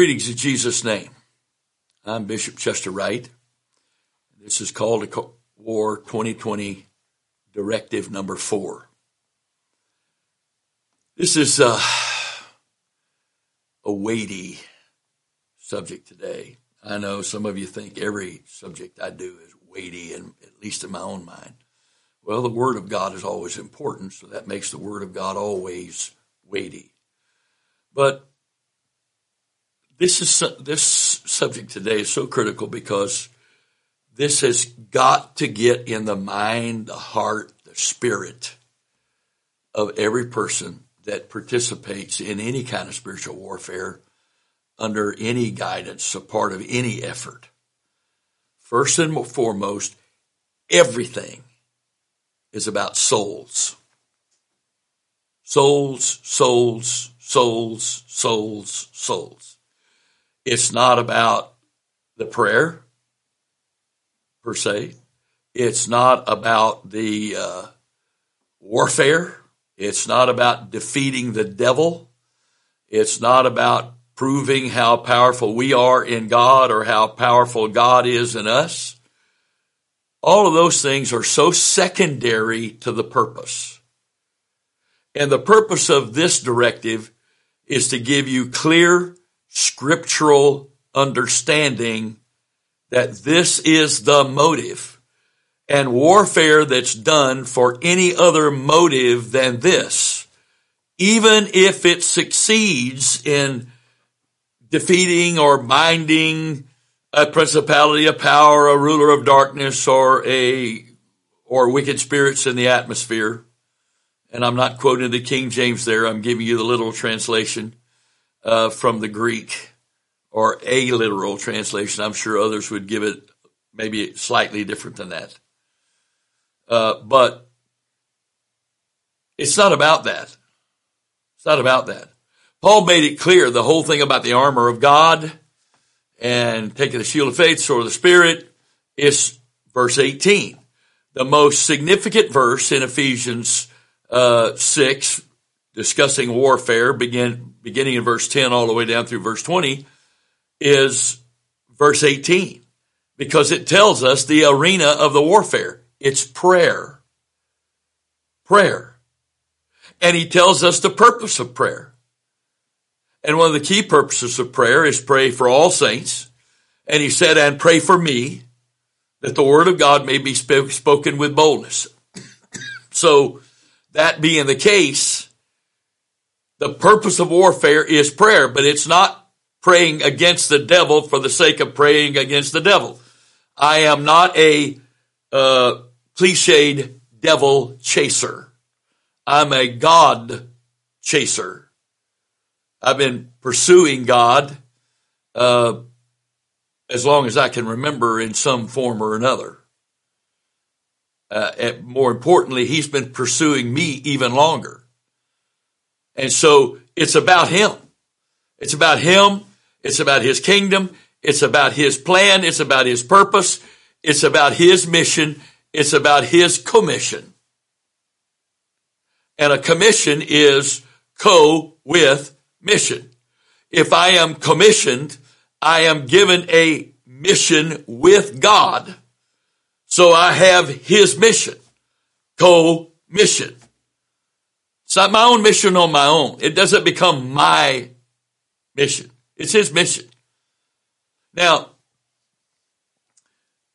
Greetings in Jesus' name. I'm Bishop Chester Wright. This is Call To War 2020 Directive Number Four. This is uh, a weighty subject today. I know some of you think every subject I do is weighty, and at least in my own mind. Well, the Word of God is always important, so that makes the Word of God always weighty. But this is this subject today is so critical because this has got to get in the mind, the heart, the spirit of every person that participates in any kind of spiritual warfare under any guidance, a part of any effort. First and foremost, everything is about souls. Souls, souls, souls, souls, souls. It's not about the prayer per se. It's not about the uh, warfare. It's not about defeating the devil. It's not about proving how powerful we are in God or how powerful God is in us. All of those things are so secondary to the purpose. And the purpose of this directive is to give you clear scriptural understanding that this is the motive and warfare that's done for any other motive than this, even if it succeeds in defeating or binding a principality, a power, a ruler of darkness, or a or wicked spirits in the atmosphere. And I'm not quoting the King James there. I'm giving you the literal translation uh, from the Greek, or a literal translation. I'm sure others would give it maybe slightly different than that. Uh, but it's not about that. It's not about that. Paul made it clear the whole thing about the armor of God and taking the shield of faith, sword of the Spirit is verse 18. The most significant verse in Ephesians uh, 6, discussing warfare, begin, beginning in verse 10 all the way down through verse 20, is verse 18, because it tells us the arena of the warfare. It's prayer. Prayer. And he tells us the purpose of prayer. And one of the key purposes of prayer is pray for all saints. And he said, and pray for me that the word of God may be spoken with boldness. so that being the case, the purpose of warfare is prayer, but it's not praying against the devil for the sake of praying against the devil. I am not a uh, cliched devil chaser. I'm a God chaser. I've been pursuing God uh, as long as I can remember in some form or another. Uh, more importantly, He's been pursuing me even longer. And so it's about Him. It's about Him. It's about His kingdom. It's about His plan. It's about His purpose. It's about His mission. It's about His commission. And a commission is co with mission. If I am commissioned, I am given a mission with God. So I have his mission, co-mission. It's not my own mission on my own. It doesn't become my mission. It's his mission. Now,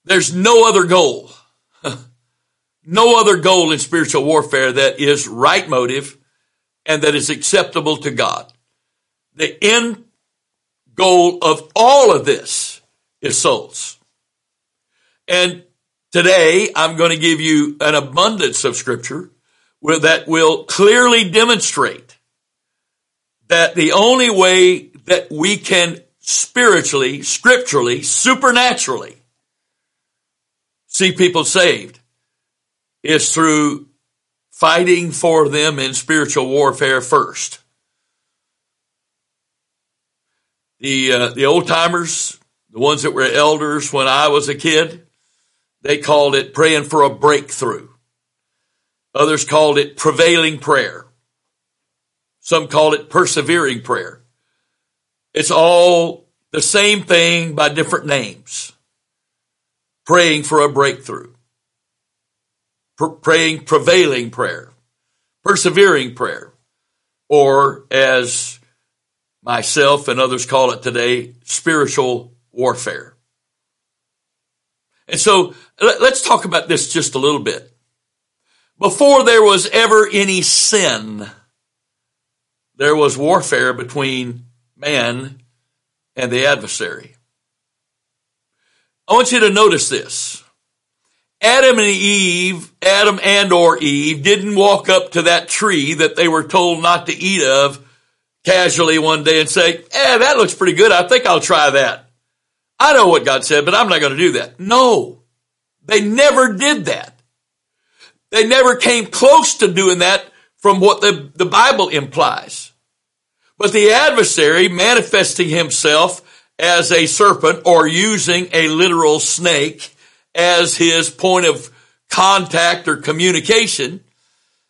there's no other goal, no other goal in spiritual warfare that is right motive and that is acceptable to God. The end goal of all of this is souls. And today I'm going to give you an abundance of scripture that will clearly demonstrate that the only way that we can spiritually, scripturally, supernaturally see people saved is through fighting for them in spiritual warfare first. The, uh, the old timers, the ones that were elders when I was a kid, they called it praying for a breakthrough. Others called it prevailing prayer. Some called it persevering prayer. It's all the same thing by different names. Praying for a breakthrough. Pr- praying prevailing prayer. Persevering prayer. Or as myself and others call it today, spiritual warfare. And so let's talk about this just a little bit. Before there was ever any sin, there was warfare between man and the adversary. I want you to notice this. Adam and Eve, Adam and or Eve didn't walk up to that tree that they were told not to eat of casually one day and say, eh, that looks pretty good. I think I'll try that. I know what God said, but I'm not going to do that. No, they never did that. They never came close to doing that from what the, the Bible implies. But the adversary manifesting himself as a serpent or using a literal snake as his point of contact or communication.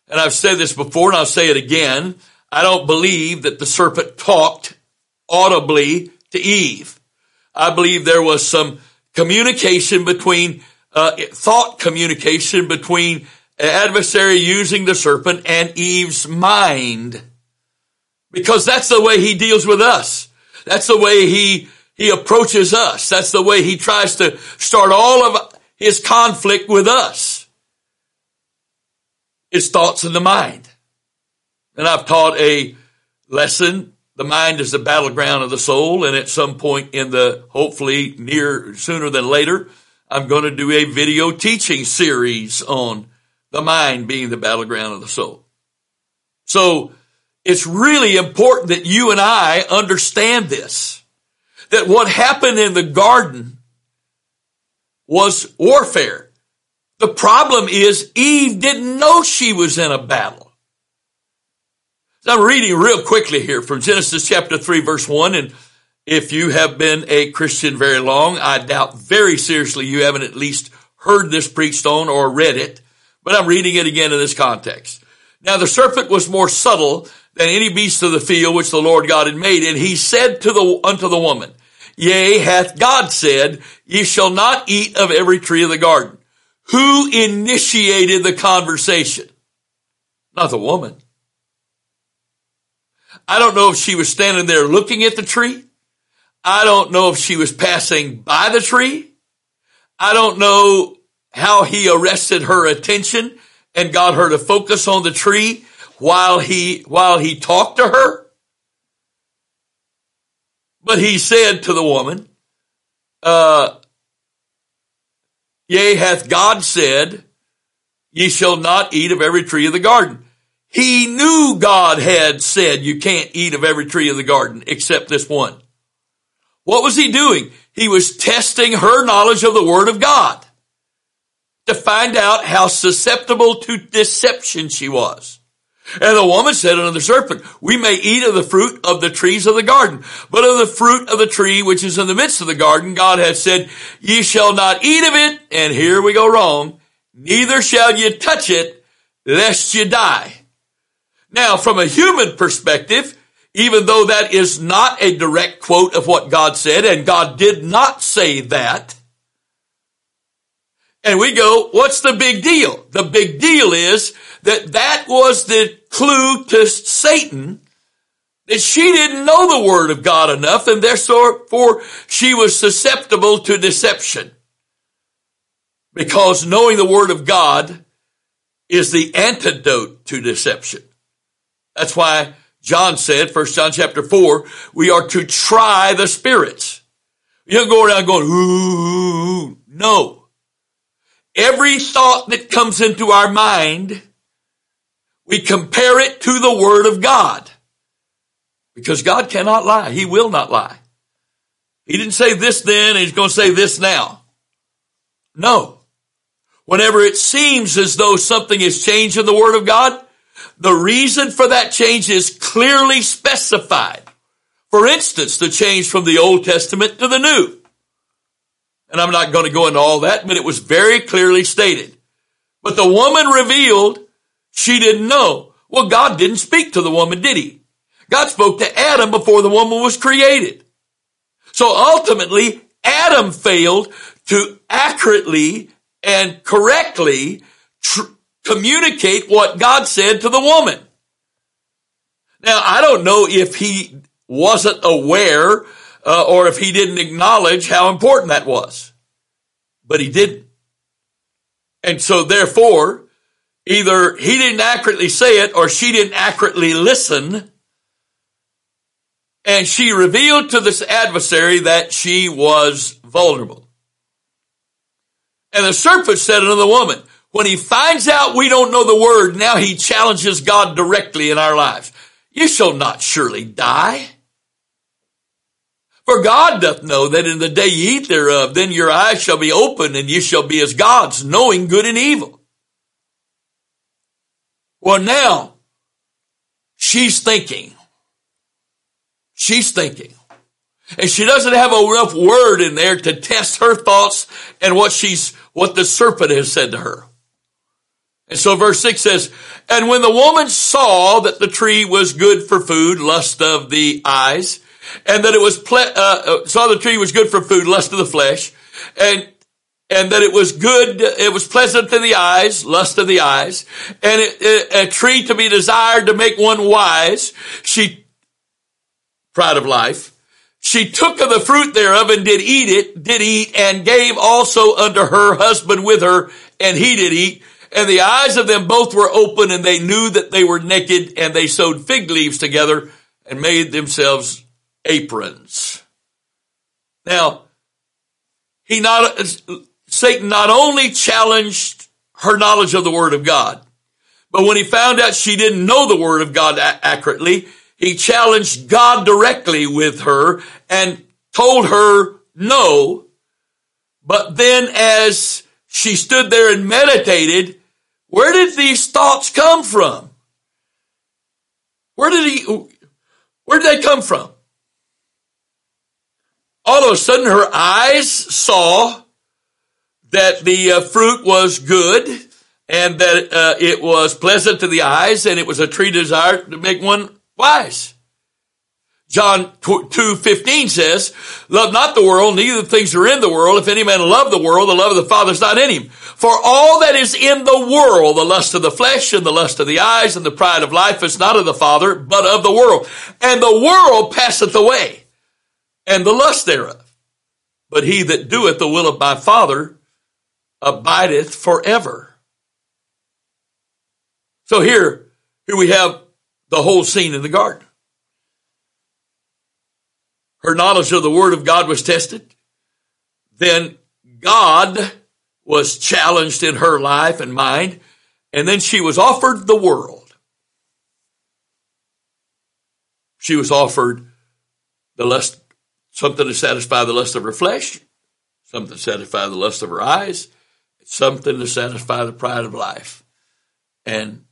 And I've said this before and I'll say it again. I don't believe that the serpent talked audibly to Eve. I believe there was some communication between, uh, thought communication between adversary using the serpent and Eve's mind. Because that's the way he deals with us. That's the way he, he approaches us. That's the way he tries to start all of his conflict with us. His thoughts in the mind. And I've taught a lesson. The mind is the battleground of the soul. And at some point in the, hopefully near, sooner than later, I'm going to do a video teaching series on the mind being the battleground of the soul. So it's really important that you and I understand this. That what happened in the garden was warfare. The problem is Eve didn't know she was in a battle. I'm reading real quickly here from Genesis chapter 3 verse 1 and if you have been a Christian very long, I doubt very seriously you haven't at least heard this preached on or read it, but I'm reading it again in this context. Now the serpent was more subtle than any beast of the field which the Lord God had made, and he said to the, unto the woman, Yea, hath God said, ye shall not eat of every tree of the garden. Who initiated the conversation? Not the woman. I don't know if she was standing there looking at the tree. I don't know if she was passing by the tree. I don't know how he arrested her attention and got her to focus on the tree while he, while he talked to her. But he said to the woman, uh, yea, hath God said, ye shall not eat of every tree of the garden. He knew God had said you can't eat of every tree of the garden except this one. What was he doing? He was testing her knowledge of the word of God to find out how susceptible to deception she was. And the woman said unto the serpent, we may eat of the fruit of the trees of the garden, but of the fruit of the tree which is in the midst of the garden, God hath said, ye shall not eat of it. And here we go wrong. Neither shall ye touch it, lest ye die. Now, from a human perspective, even though that is not a direct quote of what God said, and God did not say that, and we go, what's the big deal? The big deal is that that was the clue to Satan that she didn't know the word of God enough and therefore she was susceptible to deception. Because knowing the word of God is the antidote to deception. That's why John said, 1 John chapter 4, we are to try the spirits. You don't go around going, ooh, no. Every thought that comes into our mind, we compare it to the Word of God. Because God cannot lie. He will not lie. He didn't say this then, and He's going to say this now. No. Whenever it seems as though something has changed in the Word of God, the reason for that change is clearly specified. For instance, the change from the Old Testament to the New. And I'm not going to go into all that, but it was very clearly stated. But the woman revealed she didn't know. Well, God didn't speak to the woman, did he? God spoke to Adam before the woman was created. So ultimately, Adam failed to accurately and correctly tr- communicate what God said to the woman. Now, I don't know if he wasn't aware uh, or if he didn't acknowledge how important that was, but he didn't. And so therefore, either he didn't accurately say it or she didn't accurately listen. And she revealed to this adversary that she was vulnerable. And the serpent said unto the woman, when he finds out we don't know the word, now he challenges God directly in our lives. You shall not surely die. For God doth know that in the day ye eat thereof, then your eyes shall be opened and ye shall be as gods, knowing good and evil. Well, now she's thinking. She's thinking. And she doesn't have a rough word in there to test her thoughts and what she's, what the serpent has said to her. And so verse 6 says, And when the woman saw that the tree was good for food, lust of the eyes, and that it was, ple- uh, uh, saw the tree was good for food, lust of the flesh, and, and that it was good, it was pleasant to the eyes, lust of the eyes, and it, it, a tree to be desired to make one wise, she, pride of life, she took of the fruit thereof and did eat it, did eat, and gave also unto her husband with her, and he did eat. And the eyes of them both were open and they knew that they were naked and they sewed fig leaves together and made themselves aprons. Now, he not, Satan not only challenged her knowledge of the word of God, but when he found out she didn't know the word of God accurately, he challenged God directly with her and told her no. But then as she stood there and meditated, where did these thoughts come from? Where did he, where did they come from? All of a sudden her eyes saw that the uh, fruit was good and that uh, it was pleasant to the eyes and it was a tree desired to make one wise. John 2, 15 says, love not the world, neither the things are in the world. If any man love the world, the love of the Father is not in him. For all that is in the world, the lust of the flesh and the lust of the eyes and the pride of life is not of the Father, but of the world. And the world passeth away and the lust thereof. But he that doeth the will of my Father abideth forever. So here, here we have the whole scene in the garden. Her knowledge of the Word of God was tested. Then God was challenged in her life and mind. And then she was offered the world. She was offered the lust, something to satisfy the lust of her flesh, something to satisfy the lust of her eyes, something to satisfy the pride of life. And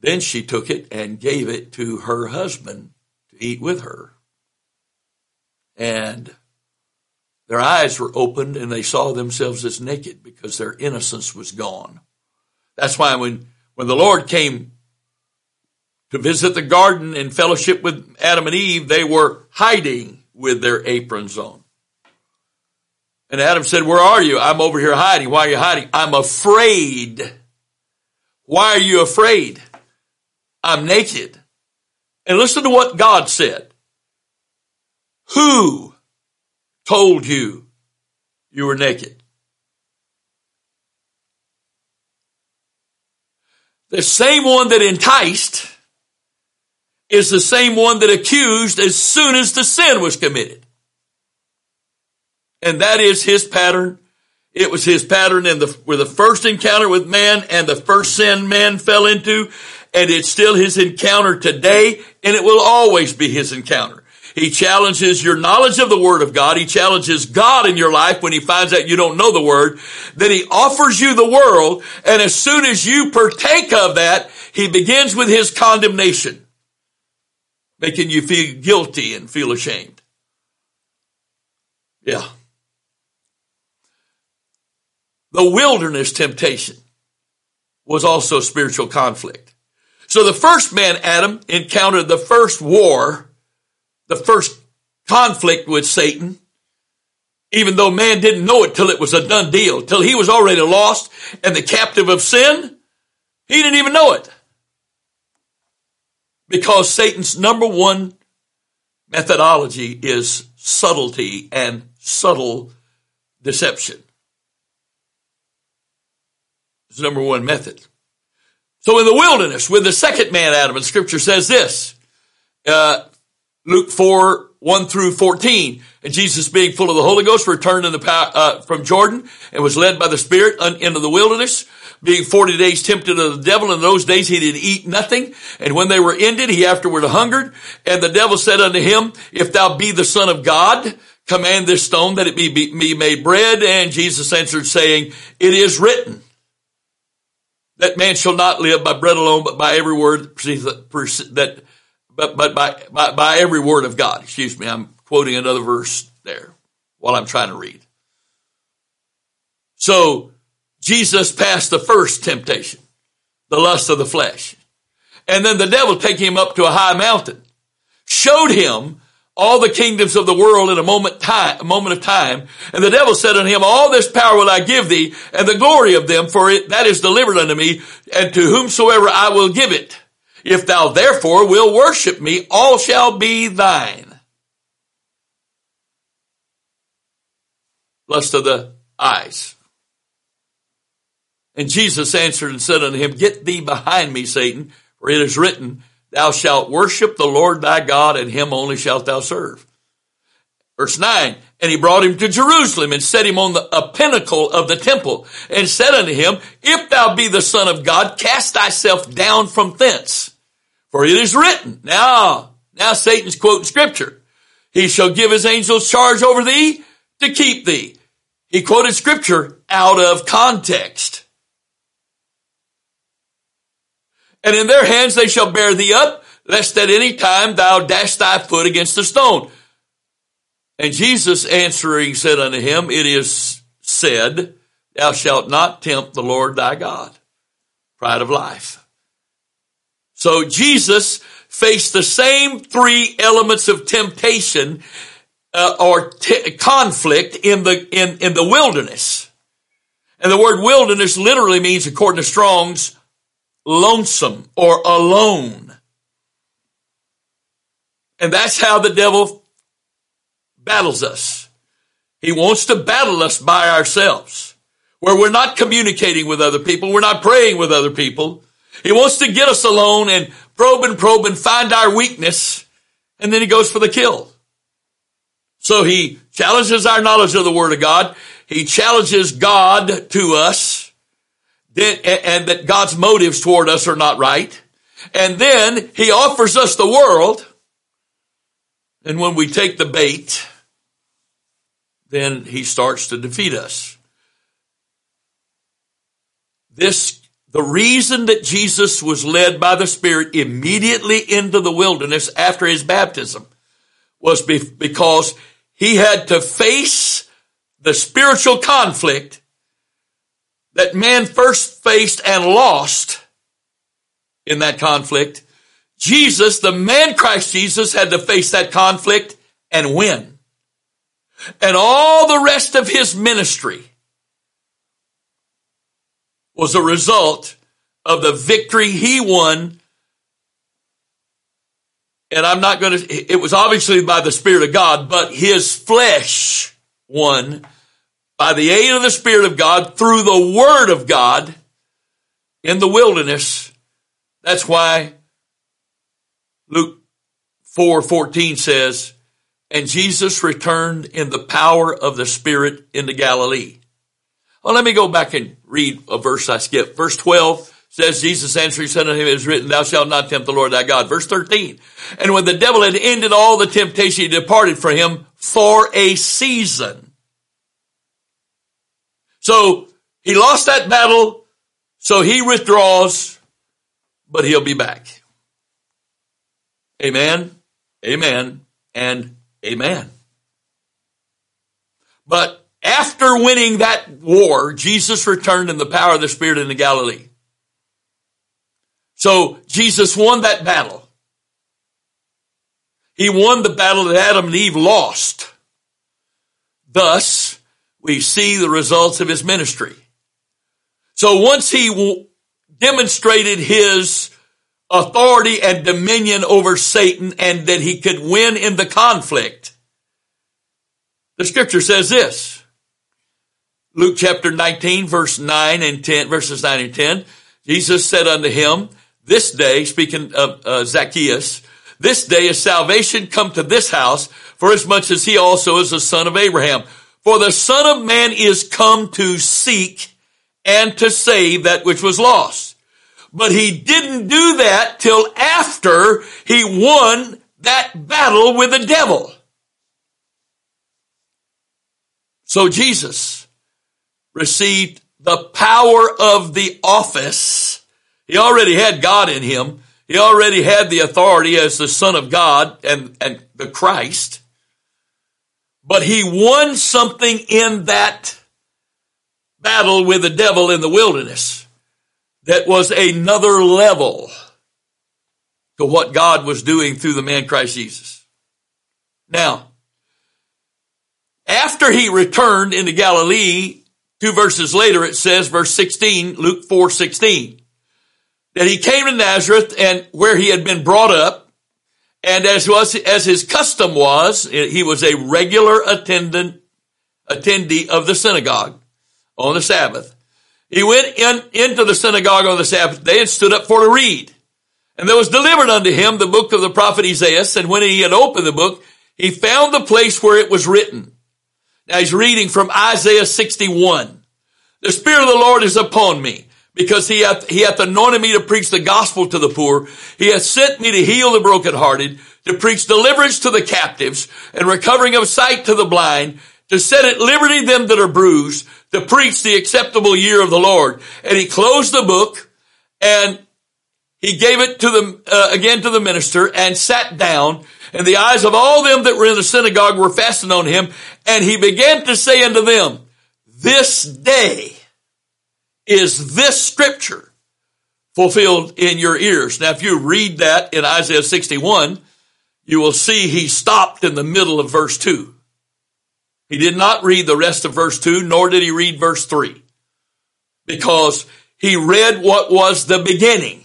then she took it and gave it to her husband to eat with her. And their eyes were opened and they saw themselves as naked because their innocence was gone. That's why when, when the Lord came to visit the garden in fellowship with Adam and Eve, they were hiding with their aprons on. And Adam said, where are you? I'm over here hiding. Why are you hiding? I'm afraid. Why are you afraid? I'm naked. And listen to what God said. Who told you you were naked? The same one that enticed is the same one that accused as soon as the sin was committed. And that is his pattern. It was his pattern in the, with the first encounter with man and the first sin man fell into. And it's still his encounter today and it will always be his encounter. He challenges your knowledge of the Word of God. He challenges God in your life when he finds out you don't know the Word. Then he offers you the world. And as soon as you partake of that, he begins with his condemnation, making you feel guilty and feel ashamed. Yeah. The wilderness temptation was also spiritual conflict. So the first man, Adam, encountered the first war, the first conflict with Satan, even though man didn't know it till it was a done deal, till he was already lost and the captive of sin. He didn't even know it. Because Satan's number one methodology is subtlety and subtle deception. It's number one method. So in the wilderness, with the second man, Adam, and scripture says this, uh, Luke 4, 1 through 14. And Jesus, being full of the Holy Ghost, returned the power, uh, from Jordan and was led by the Spirit into the wilderness, being 40 days tempted of the devil. In those days he did eat nothing. And when they were ended, he afterward hungered. And the devil said unto him, If thou be the Son of God, command this stone that it be, be made bread. And Jesus answered, saying, It is written that man shall not live by bread alone, but by every word that but, but by, by, by every word of God. Excuse me, I'm quoting another verse there while I'm trying to read. So Jesus passed the first temptation, the lust of the flesh. And then the devil taking him up to a high mountain, showed him all the kingdoms of the world in a moment time, a moment of time. And the devil said unto him, all this power will I give thee and the glory of them for it that is delivered unto me and to whomsoever I will give it. If thou therefore will worship me, all shall be thine. Lust of the eyes. And Jesus answered and said unto him, Get thee behind me, Satan, for it is written, Thou shalt worship the Lord thy God, and him only shalt thou serve. Verse 9, and he brought him to Jerusalem and set him on the, a pinnacle of the temple and said unto him, If thou be the son of God, cast thyself down from thence. For it is written, now, now Satan's quoting scripture. He shall give his angels charge over thee to keep thee. He quoted scripture out of context. And in their hands they shall bear thee up, lest at any time thou dash thy foot against a stone. And Jesus answering said unto him, It is said, Thou shalt not tempt the Lord thy God. Pride of life. So Jesus faced the same three elements of temptation uh, or t- conflict in the in in the wilderness. And the word wilderness literally means, according to Strong's, lonesome or alone. And that's how the devil battles us. He wants to battle us by ourselves, where we're not communicating with other people, we're not praying with other people, he wants to get us alone and probe and probe and find our weakness, and then he goes for the kill. So he challenges our knowledge of the Word of God. He challenges God to us, and that God's motives toward us are not right. And then he offers us the world. And when we take the bait, then he starts to defeat us. This the reason that Jesus was led by the Spirit immediately into the wilderness after his baptism was because he had to face the spiritual conflict that man first faced and lost in that conflict. Jesus, the man Christ Jesus, had to face that conflict and win. And all the rest of his ministry was a result of the victory he won. And I'm not going to, it was obviously by the Spirit of God, but his flesh won by the aid of the Spirit of God through the Word of God in the wilderness. That's why Luke 4 14 says, and Jesus returned in the power of the Spirit into Galilee. Well, let me go back and read a verse I skipped. Verse 12 says, Jesus answering said unto him, it is written, thou shalt not tempt the Lord thy God. Verse 13. And when the devil had ended all the temptation, he departed from him for a season. So he lost that battle, so he withdraws, but he'll be back. Amen, amen, and amen. But after winning that war, Jesus returned in the power of the Spirit into Galilee. So Jesus won that battle. He won the battle that Adam and Eve lost. Thus, we see the results of his ministry. So once he demonstrated his authority and dominion over Satan and that he could win in the conflict, the scripture says this. Luke chapter 19 verse 9 and 10, verses 9 and 10. Jesus said unto him, this day, speaking of uh, Zacchaeus, this day is salvation come to this house, for as much as he also is a son of Abraham. For the son of man is come to seek and to save that which was lost. But he didn't do that till after he won that battle with the devil. So Jesus received the power of the office. He already had God in him. He already had the authority as the son of God and, and the Christ. But he won something in that battle with the devil in the wilderness that was another level to what God was doing through the man Christ Jesus. Now, after he returned into Galilee, two verses later it says, verse 16, Luke 4, 16, that he came to Nazareth and where he had been brought up, and as was, as his custom was, eh, he was a regular attendant, attendee of the synagogue on the Sabbath. He went in, into the synagogue on the Sabbath day and stood up for to read. And there was delivered unto him the book of the prophet Isaiah. And when he had opened the book, he found the place where it was written. Now he's reading from Isaiah 61. The Spirit of the Lord is upon me because he hath, he hath anointed me to preach the gospel to the poor. He hath sent me to heal the brokenhearted, to preach deliverance to the captives and recovering of sight to the blind, to set at liberty them that are bruised, to preach the acceptable year of the Lord. And he closed the book and he gave it to them uh, again to the minister and sat down and the eyes of all them that were in the synagogue were fastened on him and he began to say unto them, this day is this scripture fulfilled in your ears. Now, if you read that in Isaiah 61, you will see he stopped in the middle of verse 2. He did not read the rest of verse 2, nor did he read verse 3. Because he read what was the beginning.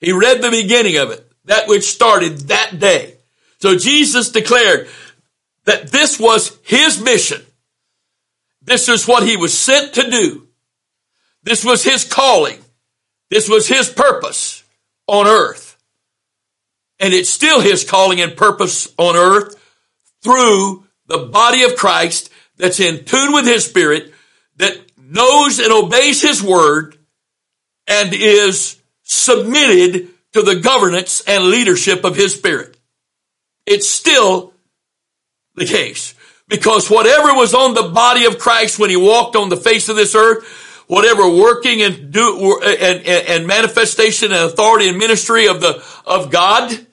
He read the beginning of it, that which started that day. So Jesus declared that this was his mission. This is what he was sent to do. This was his calling. This was his purpose on earth. And it's still his calling and purpose on earth through the body of Christ that's in tune with his spirit, that knows and obeys his word, and is submitted to the governance and leadership of his spirit. It's still the case. Because whatever was on the body of Christ when he walked on the face of this earth, whatever working and do and, and, manifestation and authority and ministry of the of God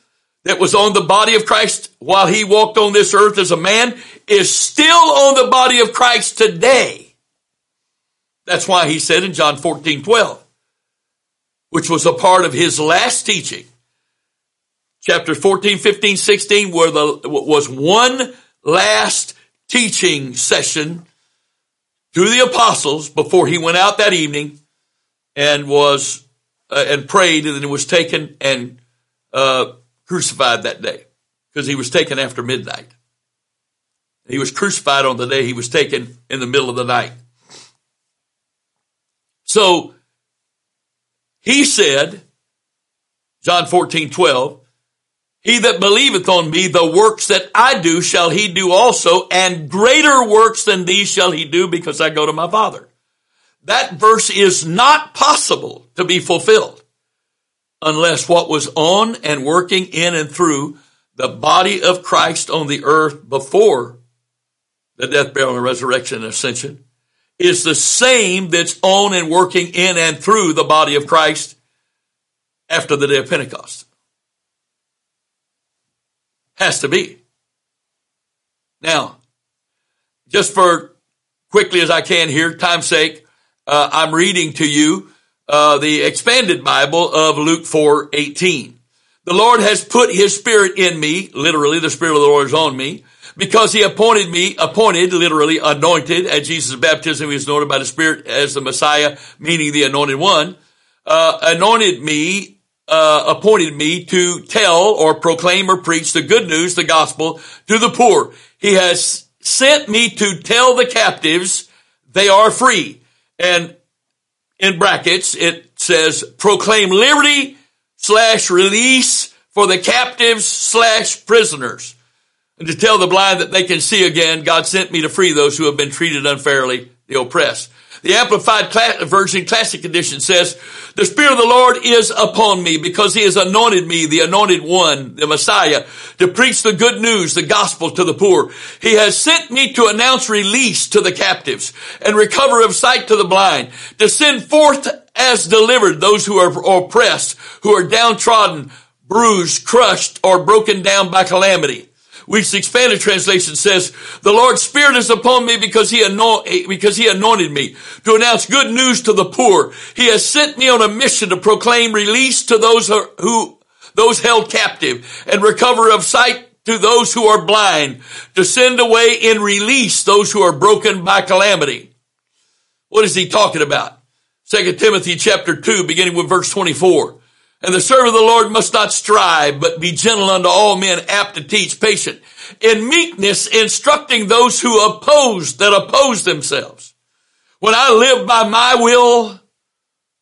that was on the body of Christ while he walked on this earth as a man is still on the body of Christ today. That's why he said in John 14, 12, which was a part of his last teaching, chapter 14, 15, 16, where the, was one last teaching session to the apostles before he went out that evening and was, uh, and prayed and then was taken and, uh, crucified that day because he was taken after midnight. He was crucified on the day he was taken in the middle of the night. So he said, John 14, 12, he that believeth on me, the works that I do shall he do also, and greater works than these shall he do because I go to my Father. That verse is not possible to be fulfilled unless what was on and working in and through the body of Christ on the earth before the death, burial, and resurrection and ascension is the same that's on and working in and through the body of Christ after the day of Pentecost. Has to be. Now, just for quickly as I can here, time's sake, uh, I'm reading to you uh, the expanded Bible of Luke 4, 18. The Lord has put his spirit in me, literally the spirit of the Lord is on me, because he appointed me, appointed, literally anointed, at Jesus' baptism he was anointed by the Spirit as the Messiah, meaning the anointed one, uh, anointed me, uh, appointed me to tell or proclaim or preach the good news, the gospel, to the poor. He has sent me to tell the captives they are free. And in brackets, it says proclaim liberty slash release for the captives slash prisoners. And to tell the blind that they can see again, God sent me to free those who have been treated unfairly, the oppressed. The Amplified Version Classic Edition says, the Spirit of the Lord is upon me because He has anointed me, the anointed one, the Messiah, to preach the good news, the gospel to the poor. He has sent me to announce release to the captives and recover of sight to the blind, to send forth as delivered those who are oppressed, who are downtrodden, bruised, crushed, or broken down by calamity Wuest's expanded translation says, the Lord's Spirit is upon me because he, anoint, because he anointed me to announce good news to the poor. He has sent me on a mission to proclaim release to those who, those held captive and recover of sight to those who are blind, to send away in release those who are broken by calamity. What is he talking about? Second Timothy chapter 2, beginning with verse 24. And the servant of the Lord must not strive, but be gentle unto all men, apt to teach, patient, in meekness, instructing those who oppose, that oppose themselves. When I live by my will,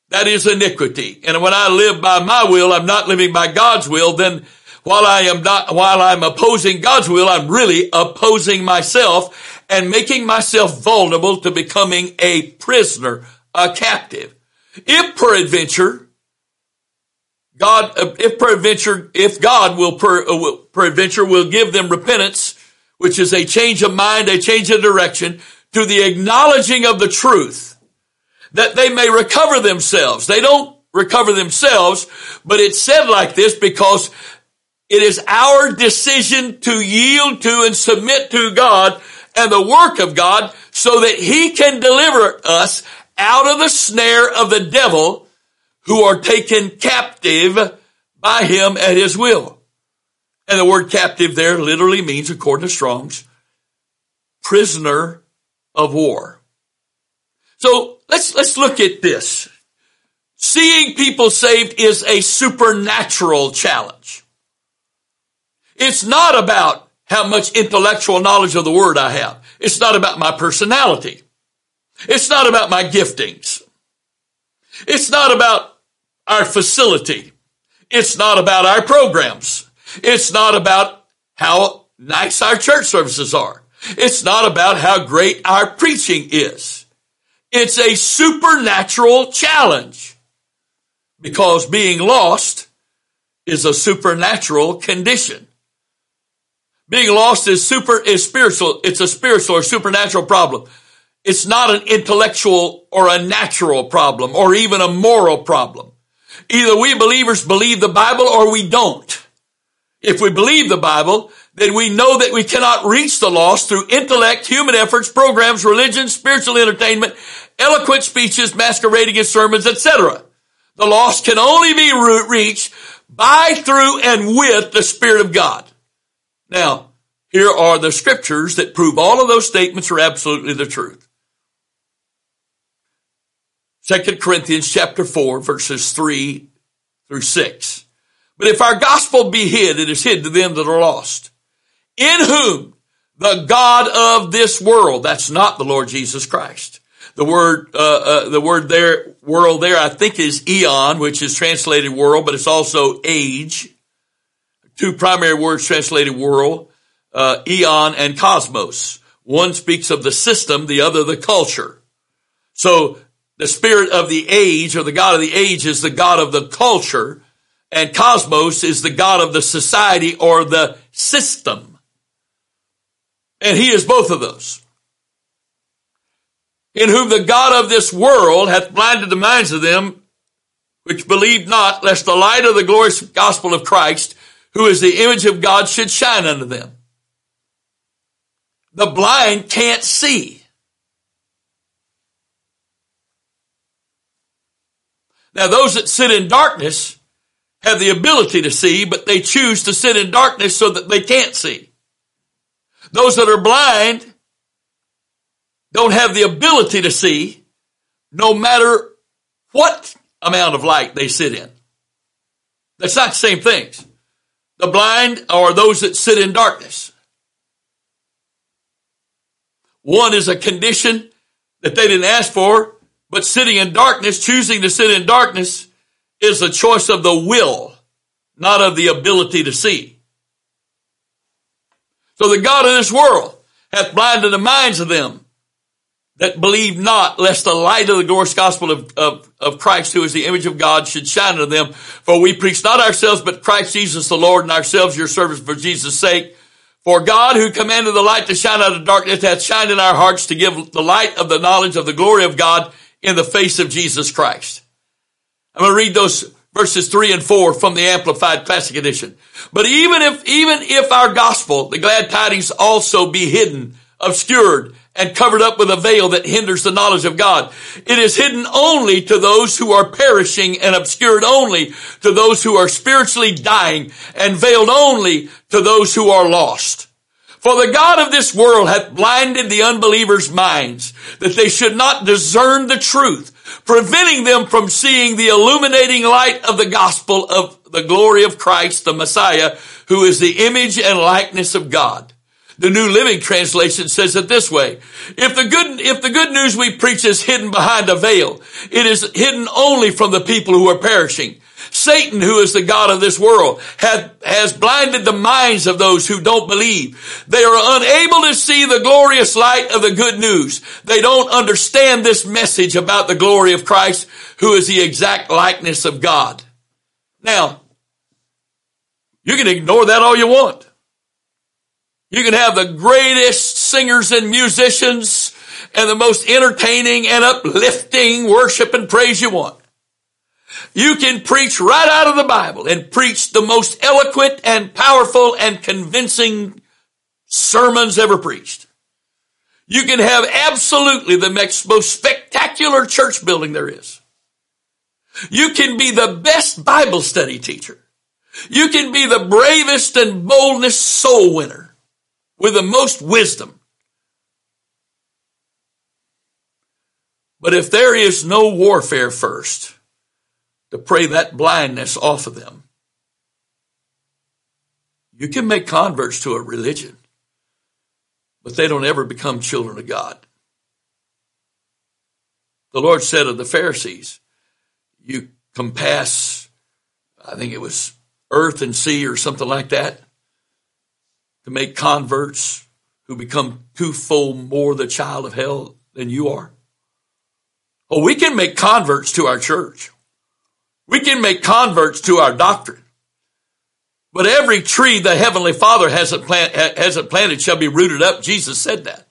that is iniquity. And when I live by my will, I'm not living by God's will, then while I am not, while I'm opposing God's will, I'm really opposing myself and making myself vulnerable to becoming a prisoner, a captive. If peradventure, God, if peradventure, if God will, per, uh, peradventure will give them repentance, which is a change of mind, a change of direction, to the acknowledging of the truth, that they may recover themselves. They don't recover themselves, but it's said like this because it is our decision to yield to and submit to God and the work of God so that He can deliver us out of the snare of the devil who are taken captive by him at his will. And the word captive there literally means, according to Strong's, prisoner of war. So let's, let's look at this. Seeing people saved is a supernatural challenge. It's not about how much intellectual knowledge of the word I have. It's not about my personality. It's not about my giftings. It's not about our facility. It's not about our programs. It's not about how nice our church services are. It's not about how great our preaching is. It's a supernatural challenge because being lost is a supernatural condition. Being lost is super, is spiritual. It's a spiritual or supernatural problem. It's not an intellectual or a natural problem or even a moral problem. Either we believers believe the Bible or we don't. If we believe the Bible, then we know that we cannot reach the lost through intellect, human efforts, programs, religion, spiritual entertainment, eloquent speeches, masquerading as sermons, etc. The lost can only be reached by, through, and with the Spirit of God. Now, here are the scriptures that prove all of those statements are absolutely the truth. Second Corinthians chapter 4 verses 3 through 6. But if our gospel be hid, it is hid to them that are lost. In whom the God of this world, that's not the Lord Jesus Christ. The word, uh, uh, the word there, world there, I think is eon, which is translated world, but it's also age. Two primary words translated world, uh, eon and cosmos. One speaks of the system, the other the culture. So the spirit of the age or the God of the age is the God of the culture and cosmos is the God of the society or the system. And he is both of those. In whom the God of this world hath blinded the minds of them which believe not, lest the light of the glorious gospel of Christ, who is the image of God, should shine unto them. The blind can't see. Now those that sit in darkness have the ability to see, but they choose to sit in darkness so that they can't see. Those that are blind don't have the ability to see no matter what amount of light they sit in. That's not the same things. The blind are those that sit in darkness. One is a condition that they didn't ask for, but sitting in darkness, choosing to sit in darkness is a choice of the will, not of the ability to see. So the God of this world hath blinded the minds of them that believe not, lest the light of the glorious gospel of, of, of Christ, who is the image of God, should shine unto them. For we preach not ourselves, but Christ Jesus the Lord, and ourselves your servants for Jesus' sake. For God, who commanded the light to shine out of darkness, hath shined in our hearts to give the light of the knowledge of the glory of God in the face of Jesus Christ. I'm going to read those verses three and four from the Amplified Classic Edition. But even if, even if our gospel, the glad tidings also be hidden, obscured, and covered up with a veil that hinders the knowledge of God. It is hidden only to those who are perishing and obscured only to those who are spiritually dying and veiled only to those who are lost. For the God of this world hath blinded the unbelievers' minds that they should not discern the truth, preventing them from seeing the illuminating light of the gospel of the glory of Christ, the Messiah, who is the image and likeness of God. The New Living Translation says it this way. If the good, if the good news we preach is hidden behind a veil, it is hidden only from the people who are perishing. Satan, who is the God of this world, has, has blinded the minds of those who don't believe. They are unable to see the glorious light of the good news. They don't understand this message about the glory of Christ, who is the exact likeness of God. Now, you can ignore that all you want. You can have the greatest singers and musicians and the most entertaining and uplifting worship and praise you want. You can preach right out of the Bible and preach the most eloquent and powerful and convincing sermons ever preached. You can have absolutely the most spectacular church building there is. You can be the best Bible study teacher. You can be the bravest and boldest soul winner with the most wisdom. But if there is no warfare first to pray that blindness off of them, you can make converts to a religion, but they don't ever become children of God. The Lord said of the Pharisees, you compass, I think it was earth and sea or something like that to make converts who become twofold more the child of hell than you are? Oh, we can make converts to our church. We can make converts to our doctrine. But every tree the Heavenly Father hasn't, plant, hasn't planted shall be rooted up. Jesus said that.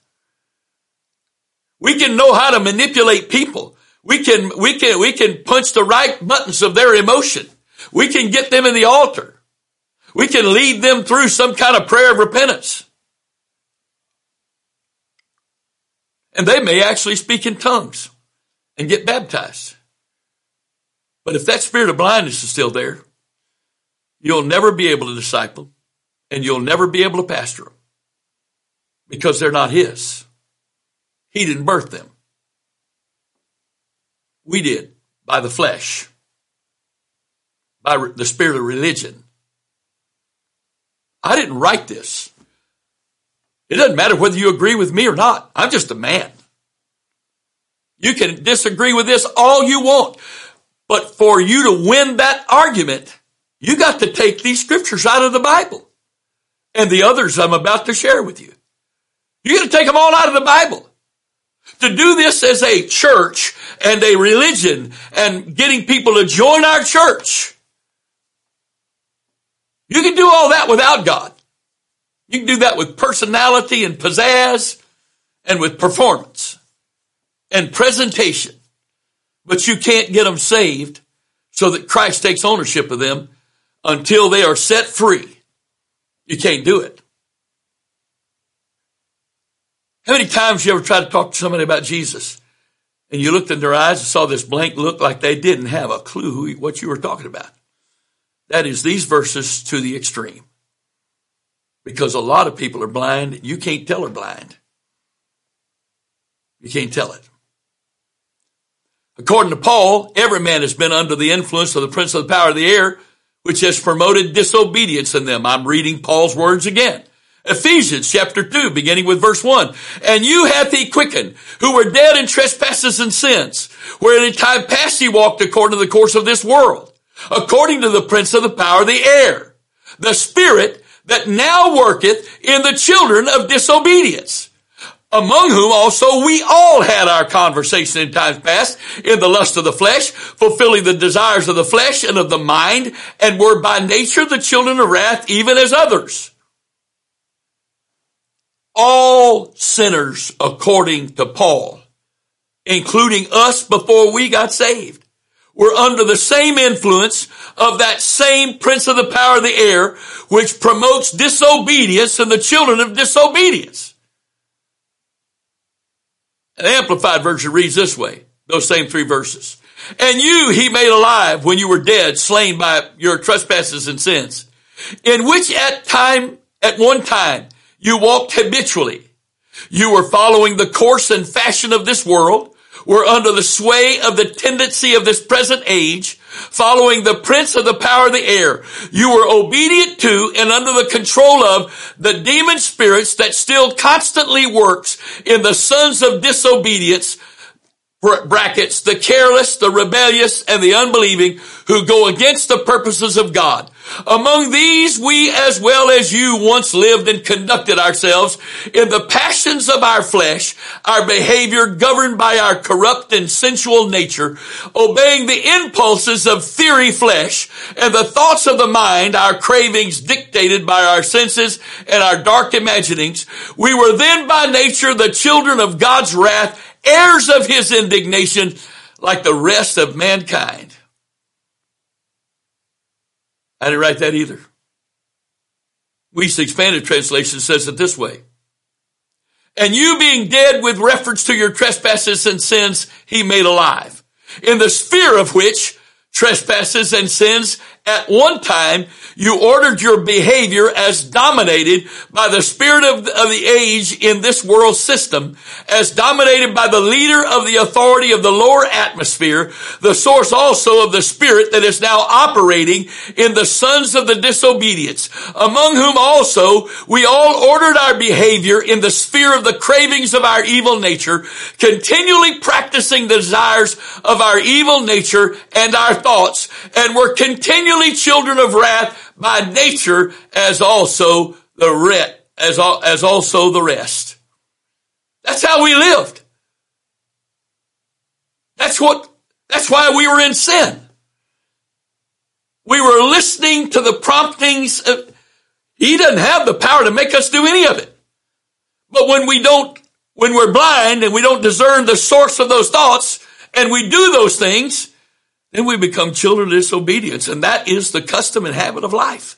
We can know how to manipulate people. We can, we can, we can punch the right buttons of their emotion. We can get them in the altar. We can lead them through some kind of prayer of repentance. And they may actually speak in tongues and get baptized. But if that spirit of blindness is still there, you'll never be able to disciple them and you'll never be able to pastor them because they're not his. He didn't birth them. We did by the flesh, by the spirit of religion. I didn't write this. It doesn't matter whether you agree with me or not. I'm just a man. You can disagree with this all you want. But for you to win that argument, you got to take these scriptures out of the Bible and the others I'm about to share with you. You got to take them all out of the Bible. To do this as a church and a religion and getting people to join our church you can do all that without God. You can do that with personality and pizzazz and with performance and presentation. But you can't get them saved so that Christ takes ownership of them until they are set free. You can't do it. How many times you ever tried to talk to somebody about Jesus and you looked in their eyes and saw this blank look like they didn't have a clue who, what you were talking about. That is these verses to the extreme. Because a lot of people are blind. You can't tell they're blind. You can't tell it. According to Paul, every man has been under the influence of the prince of the power of the air, which has promoted disobedience in them. I'm reading Paul's words again. Ephesians chapter 2, beginning with verse 1. And you hath he quickened, who were dead in trespasses and sins, where in time past ye walked according to the course of this world, according to the prince of the power of the air, the spirit that now worketh in the children of disobedience, among whom also we all had our conversation in times past in the lust of the flesh, fulfilling the desires of the flesh and of the mind, and were by nature the children of wrath, even as others. All sinners, according to Paul, including us before we got saved, were under the same influence of that same prince of the power of the air, which promotes disobedience and the children of disobedience. An amplified version reads this way, those same three verses. And you he made alive when you were dead, slain by your trespasses and sins, in which at time, at one time, you walked habitually. You were following the course and fashion of this world, were under the sway of the tendency of this present age, following the prince of the power of the air. You were obedient to and under the control of the demon spirits that still constantly works in the sons of disobedience, brackets, the careless, the rebellious, and the unbelieving who go against the purposes of God. Among these, we as well as you once lived and conducted ourselves in the passions of our flesh, our behavior governed by our corrupt and sensual nature, obeying the impulses of theory flesh and the thoughts of the mind, our cravings dictated by our senses and our dark imaginings. We were then by nature the children of God's wrath, heirs of his indignation, like the rest of mankind. I didn't write that either. Wuest Expanded Translation says it this way. And you being dead with reference to your trespasses and sins, he made alive. In the sphere of which trespasses and sins at one time you ordered your behavior as dominated by the spirit of the, of the age in this world system, as dominated by the leader of the authority of the lower atmosphere, the source also of the spirit that is now operating in the sons of the disobedience, among whom also we all ordered our behavior in the sphere of the cravings of our evil nature, continually practicing the desires of our evil nature and our thoughts, and were continually children of wrath by nature as also the rest, as, as also the rest. That's how we lived. That's what, that's why we were in sin. We were listening to the promptings of, he doesn't have the power to make us do any of it. But when we don't, when we're blind and we don't discern the source of those thoughts and we do those things, then we become children of disobedience. And that is the custom and habit of life.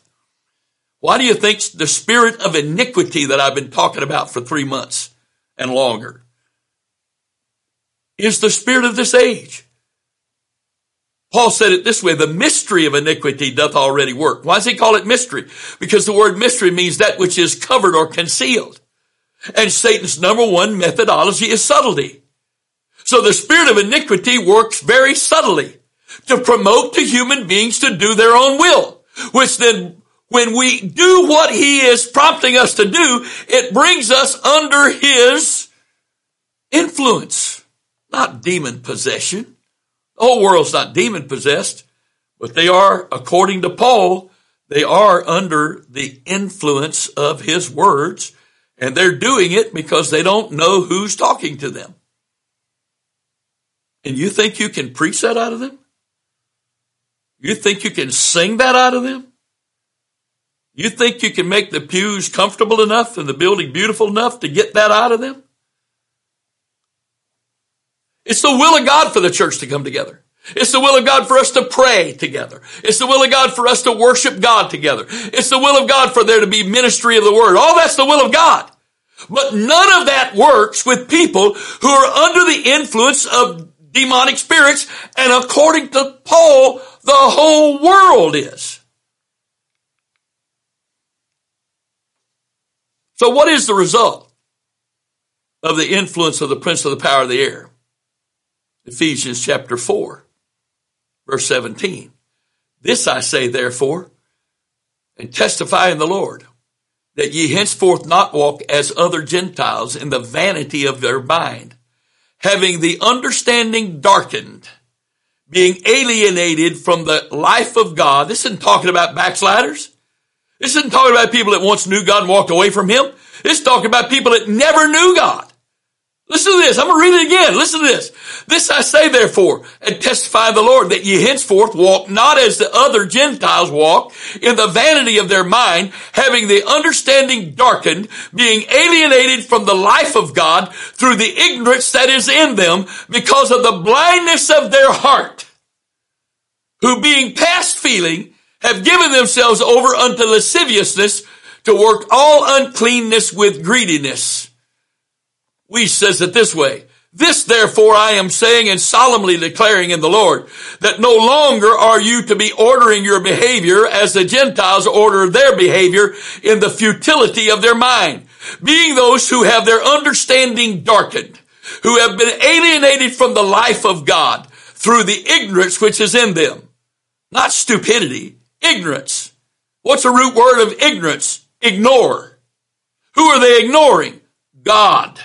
Why do you think the spirit of iniquity that I've been talking about for three months and longer is the spirit of this age? Paul said it this way, the mystery of iniquity doth already work. Why does he call it mystery? Because the word mystery means that which is covered or concealed. And Satan's number one methodology is subtlety. So the spirit of iniquity works very subtly to promote the human beings to do their own will, which then when we do what he is prompting us to do, it brings us under his influence, not demon possession. The whole world's not demon possessed, but they are, according to Paul, they are under the influence of his words, and they're doing it because they don't know who's talking to them. And you think you can preach that out of them? You think you can sing that out of them? You think you can make the pews comfortable enough and the building beautiful enough to get that out of them? It's the will of God for the church to come together. It's the will of God for us to pray together. It's the will of God for us to worship God together. It's the will of God for there to be ministry of the word. All that's the will of God. But none of that works with people who are under the influence of demonic spirits. And according to Paul, the whole world is. So what is the result of the influence of the prince of the power of the air? Ephesians chapter 4, verse 17. This I say therefore, and testify in the Lord, that ye henceforth not walk as other Gentiles in the vanity of their mind, having the understanding darkened, being alienated from the life of God. This isn't talking about backsliders. This isn't talking about people that once knew God and walked away from Him. This is talking about people that never knew God. Listen to this. I'm going to read it again. Listen to this. This I say therefore and testify the Lord that ye henceforth walk not as the other Gentiles walk in the vanity of their mind, having the understanding darkened, being alienated from the life of God through the ignorance that is in them because of the blindness of their heart, who being past feeling have given themselves over unto lasciviousness to work all uncleanness with greediness. Wuest says it this way. This therefore I am saying and solemnly declaring in the Lord that no longer are you to be ordering your behavior as the Gentiles order their behavior in the futility of their mind, being those who have their understanding darkened, who have been alienated from the life of God through the ignorance which is in them. Not stupidity, ignorance. What's the root word of ignorance? Ignore. Who are they ignoring? God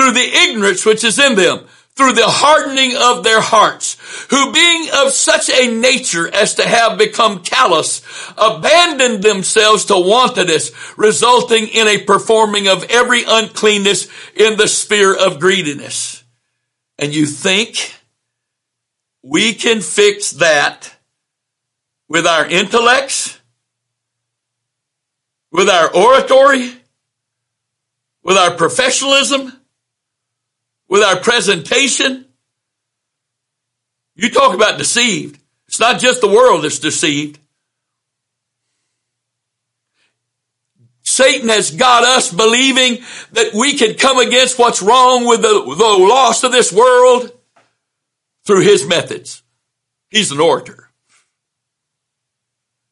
through the ignorance which is in them, through the hardening of their hearts, who being of such a nature as to have become callous, abandoned themselves to wantonness, resulting in a performing of every uncleanness in the sphere of greediness. And you think we can fix that with our intellects, with our oratory, with our professionalism, with our presentation. You talk about deceived. It's not just the world that's deceived. Satan has got us believing that we can come against what's wrong with the, the lost of this world through his methods. He's an orator.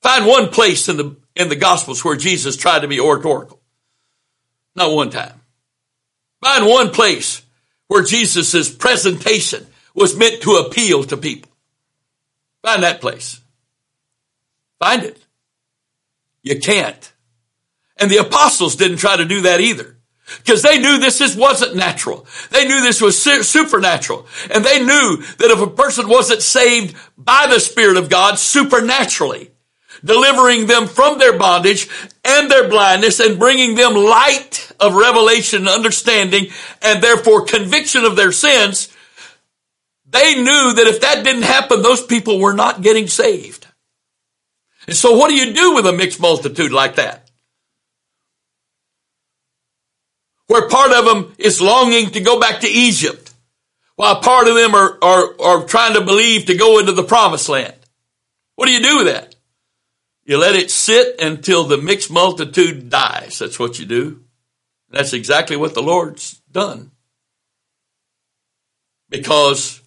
Find one place in the, in the gospels where Jesus tried to be oratorical. Not one time. Find one place where Jesus' presentation was meant to appeal to people. Find that place. Find it. You can't. And the apostles didn't try to do that either. Because they knew this is, wasn't natural. They knew this was supernatural. And they knew that if a person wasn't saved by the Spirit of God supernaturally, delivering them from their bondage and their blindness and bringing them light of revelation and understanding and therefore conviction of their sins, they knew that if that didn't happen, those people were not getting saved. And so what do you do with a mixed multitude like that? Where part of them is longing to go back to Egypt, while part of them are, are, are trying to believe to go into the promised land. What do you do with that? You let it sit until the mixed multitude dies. That's what you do. That's exactly what the Lord's done. Because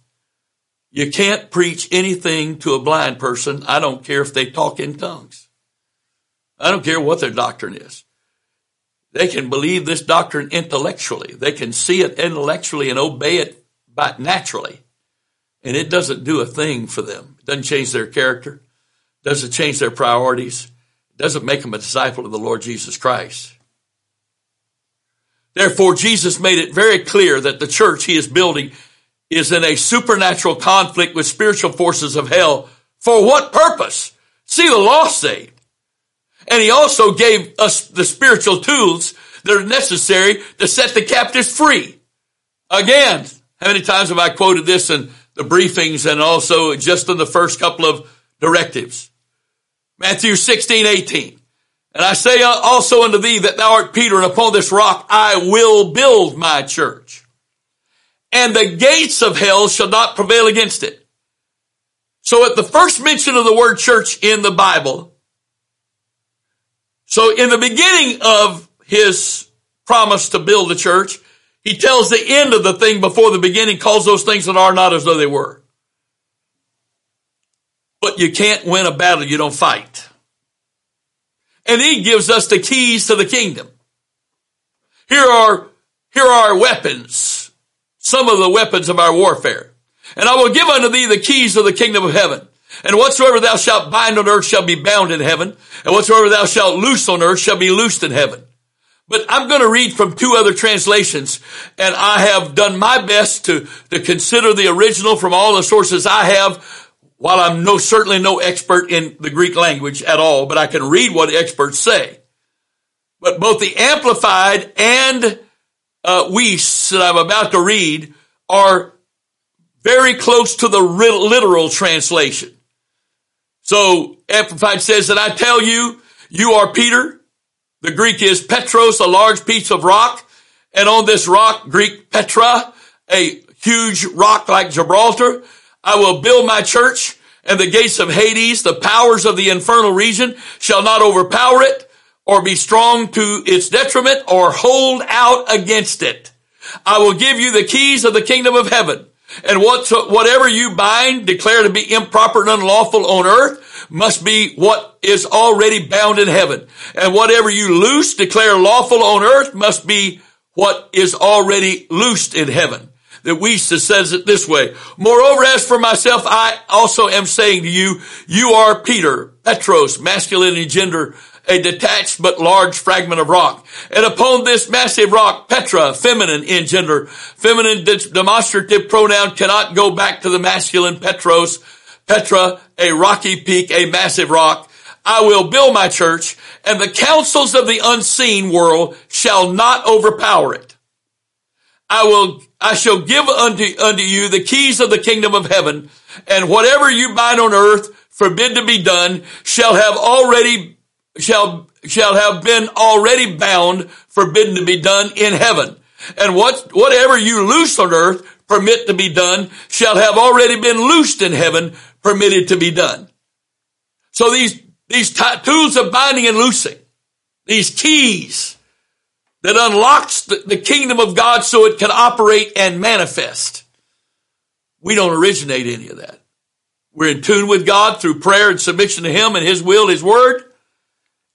you can't preach anything to a blind person. I don't care if they talk in tongues. I don't care what their doctrine is. They can believe this doctrine intellectually. They can see it intellectually and obey it by naturally. And it doesn't do a thing for them. It doesn't change their character doesn't change their priorities, doesn't make them a disciple of the Lord Jesus Christ. Therefore, Jesus made it very clear that the church he is building is in a supernatural conflict with spiritual forces of hell. For what purpose? See the lost saved. And he also gave us the spiritual tools that are necessary to set the captives free. Again, how many times have I quoted this in the briefings and also just in the first couple of directives? Matthew 16, 18. And I say uh, also unto thee that thou art Peter, and upon this rock I will build my church. And the gates of hell shall not prevail against it. So at the first mention of the word church in the Bible, so in the beginning of his promise to build the church. He tells the end of the thing before the beginning, calls those things that are not as though they were. But you can't win a battle you don't fight. And he gives us the keys to the kingdom. Here are, here are our weapons. Some of the weapons of our warfare. And I will give unto thee the keys of the kingdom of heaven. And whatsoever thou shalt bind on earth shall be bound in heaven. And whatsoever thou shalt loose on earth shall be loosed in heaven. But I'm going to read from two other translations, and I have done my best to, to consider the original from all the sources I have, while I'm no, certainly no expert in the Greek language at all, but I can read what experts say. But both the Amplified and uh, Wuest that I'm about to read are very close to the literal translation. So Amplified says that I tell you, you are Peter. The Greek is Petros, a large piece of rock. And on this rock, Greek Petra, a huge rock like Gibraltar, I will build my church and the gates of Hades, the powers of the infernal region shall not overpower it or be strong to its detriment or hold out against it. I will give you the keys of the kingdom of heaven. And what, whatever you bind, declare to be improper and unlawful on earth, must be what is already bound in heaven. And whatever you loose, declare lawful on earth, must be what is already loosed in heaven. The Wuest says it this way. Moreover, as for myself, I also am saying to you, you are Peter, Petros, masculine in gender, a detached but large fragment of rock. And upon this massive rock, Petra, feminine in gender, feminine demonstrative pronoun cannot go back to the masculine Petros, Petra, a rocky peak, a massive rock. I will build my church and the counsels of the unseen world shall not overpower it. I will, I shall give unto, unto you the keys of the kingdom of heaven and whatever you bind on earth forbid to be done shall have already shall, shall have been already bound, forbidden to be done in heaven. And what, whatever you loose on earth, permit to be done, shall have already been loosed in heaven, permitted to be done. So these, these t- tools of binding and loosing, these keys that unlocks the, the kingdom of God so it can operate and manifest. We don't originate any of that. We're in tune with God through prayer and submission to Him and His will, His word.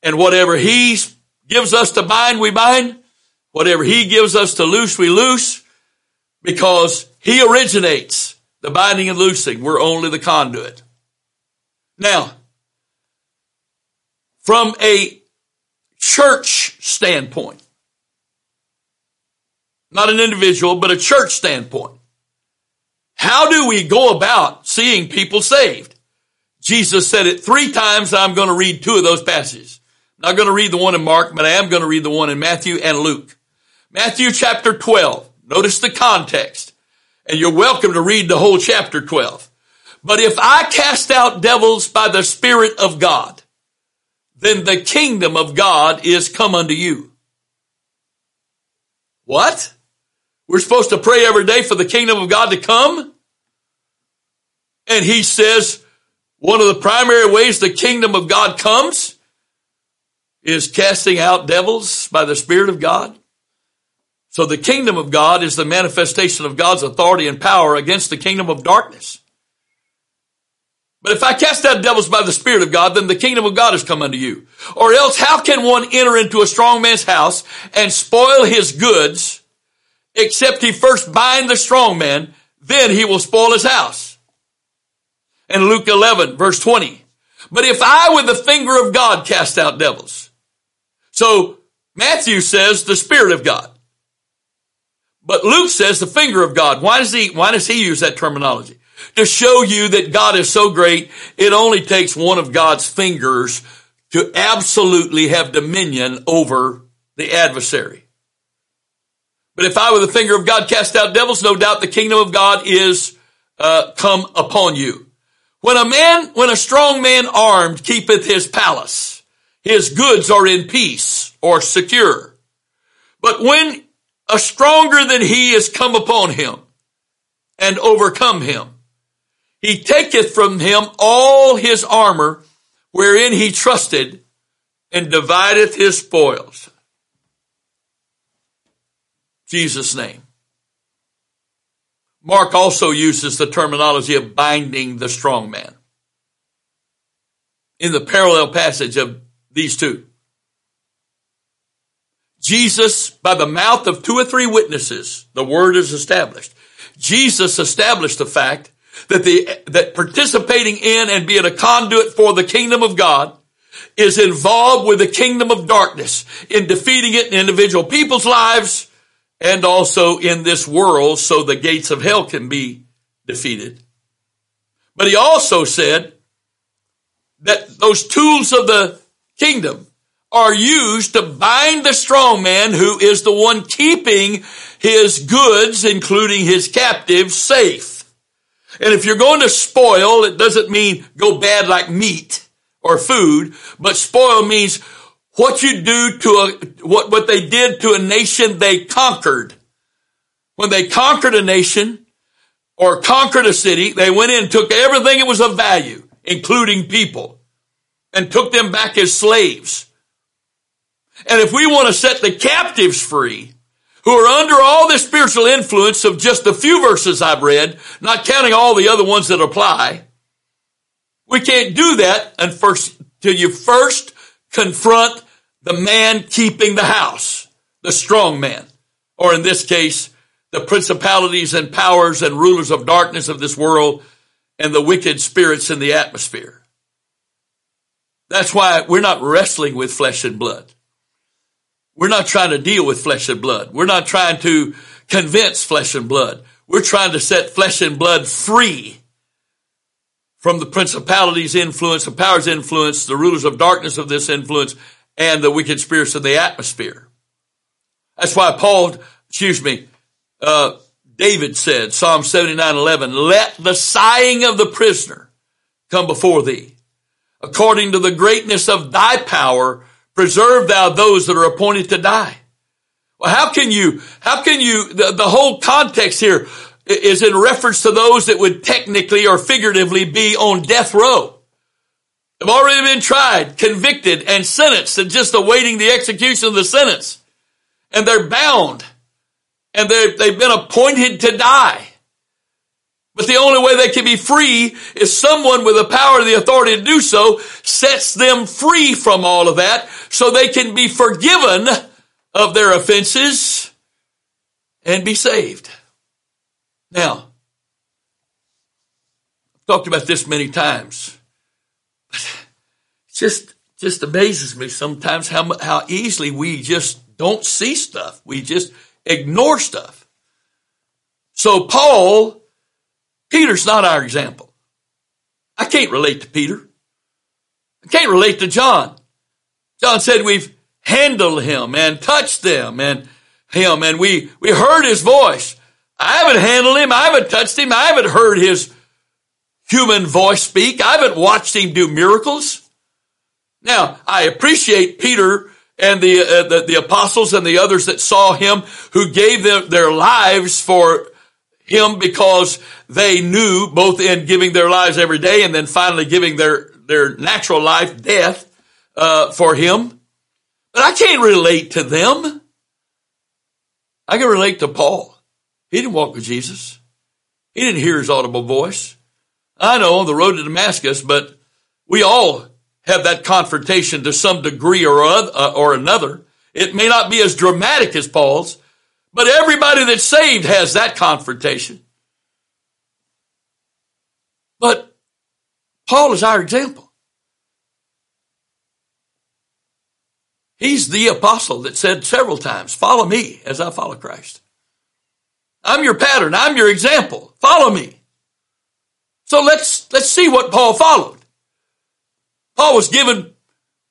And whatever he gives us to bind, we bind. Whatever he gives us to loose, we loose because he originates the binding and loosing. We're only the conduit. Now, from a church standpoint, not an individual, but a church standpoint, how do we go about seeing people saved? Jesus said it three times. I'm going to read two of those passages. I'm not going to read the one in Mark, but I am going to read the one in Matthew and Luke. Matthew chapter 12. Notice the context. And you're welcome to read the whole chapter 12. But if I cast out devils by the Spirit of God, then the kingdom of God is come unto you. What? We're supposed to pray every day for the kingdom of God to come? And he says one of the primary ways the kingdom of God comes is casting out devils by the Spirit of God. So the kingdom of God is the manifestation of God's authority and power against the kingdom of darkness. But if I cast out devils by the Spirit of God, then the kingdom of God has come unto you. Or else how can one enter into a strong man's house and spoil his goods except he first bind the strong man, then he will spoil his house. And Luke 11 verse 20. But if I with the finger of God cast out devils, so Matthew says the Spirit of God. But Luke says the finger of God. Why does he, why does he use that terminology? To show you that God is so great, it only takes one of God's fingers to absolutely have dominion over the adversary. But if I with the finger of God cast out devils, no doubt the kingdom of God is uh, come upon you. When a man, when a strong man armed keepeth his palace, his goods are in peace or secure. But when a stronger than he is come upon him and overcome him, he taketh from him all his armor wherein he trusted and divideth his spoils. Jesus' name. Mark also uses the terminology of binding the strong man in the parallel passage of these two. Jesus, by the mouth of two or three witnesses, the word is established. Jesus established the fact that the, that participating in and being a conduit for the kingdom of God is involved with the kingdom of darkness in defeating it in individual people's lives and also in this world so the gates of hell can be defeated. But he also said that those tools of the kingdom are used to bind the strong man who is the one keeping his goods, including his captives, safe. And if you're going to spoil, it doesn't mean go bad like meat or food, but spoil means what you do to a, what, what they did to a nation they conquered. When they conquered a nation or conquered a city, they went in and took everything that was of value, including people, and took them back as slaves. And if we want to set the captives free, who are under all the spiritual influence of just the few verses I've read, not counting all the other ones that apply, we can't do that until you first confront the man keeping the house, the strong man, or in this case, the principalities and powers and rulers of darkness of this world and the wicked spirits in the atmosphere. That's why we're not wrestling with flesh and blood. We're not trying to deal with flesh and blood. We're not trying to convince flesh and blood. We're trying to set flesh and blood free from the principalities influence, the powers influence, the rulers of darkness of this influence, and the wicked spirits in the atmosphere. That's why Paul, excuse me, uh, David said, Psalm 79, 11, let the sighing of the prisoner come before thee. According to the greatness of thy power, preserve thou those that are appointed to die. Well, how can you, how can you, the, the whole context here is in reference to those that would technically or figuratively be on death row. They've already been tried, convicted, and sentenced and just awaiting the execution of the sentence. And they're bound. And they've been appointed to die. But the only way they can be free is someone with the power and the authority to do so sets them free from all of that so they can be forgiven of their offenses and be saved. Now, I've talked about this many times. Just just amazes me sometimes how how easily we just don't see stuff. We just ignore stuff. So Paul, Peter's not our example. I can't relate to Peter. I can't relate to John. John said we've handled him and touched them and him and we, we heard his voice. I haven't handled him. I haven't touched him. I haven't heard his human voice speak. I haven't watched him do miracles. Now, I appreciate Peter and the, uh, the, the, apostles and the others that saw him who gave them their lives for him because they knew both in giving their lives every day and then finally giving their, their natural life, death, uh, for him. But I can't relate to them. I can relate to Paul. He didn't walk with Jesus. He didn't hear his audible voice. I know the road to Damascus, but we all have that confrontation to some degree or, other, uh, or another. It may not be as dramatic as Paul's, but everybody that's saved has that confrontation. But Paul is our example. He's the apostle that said several times, follow me as I follow Christ. I'm your pattern. I'm your example. Follow me. So let's, let's see what Paul followed. Paul was given,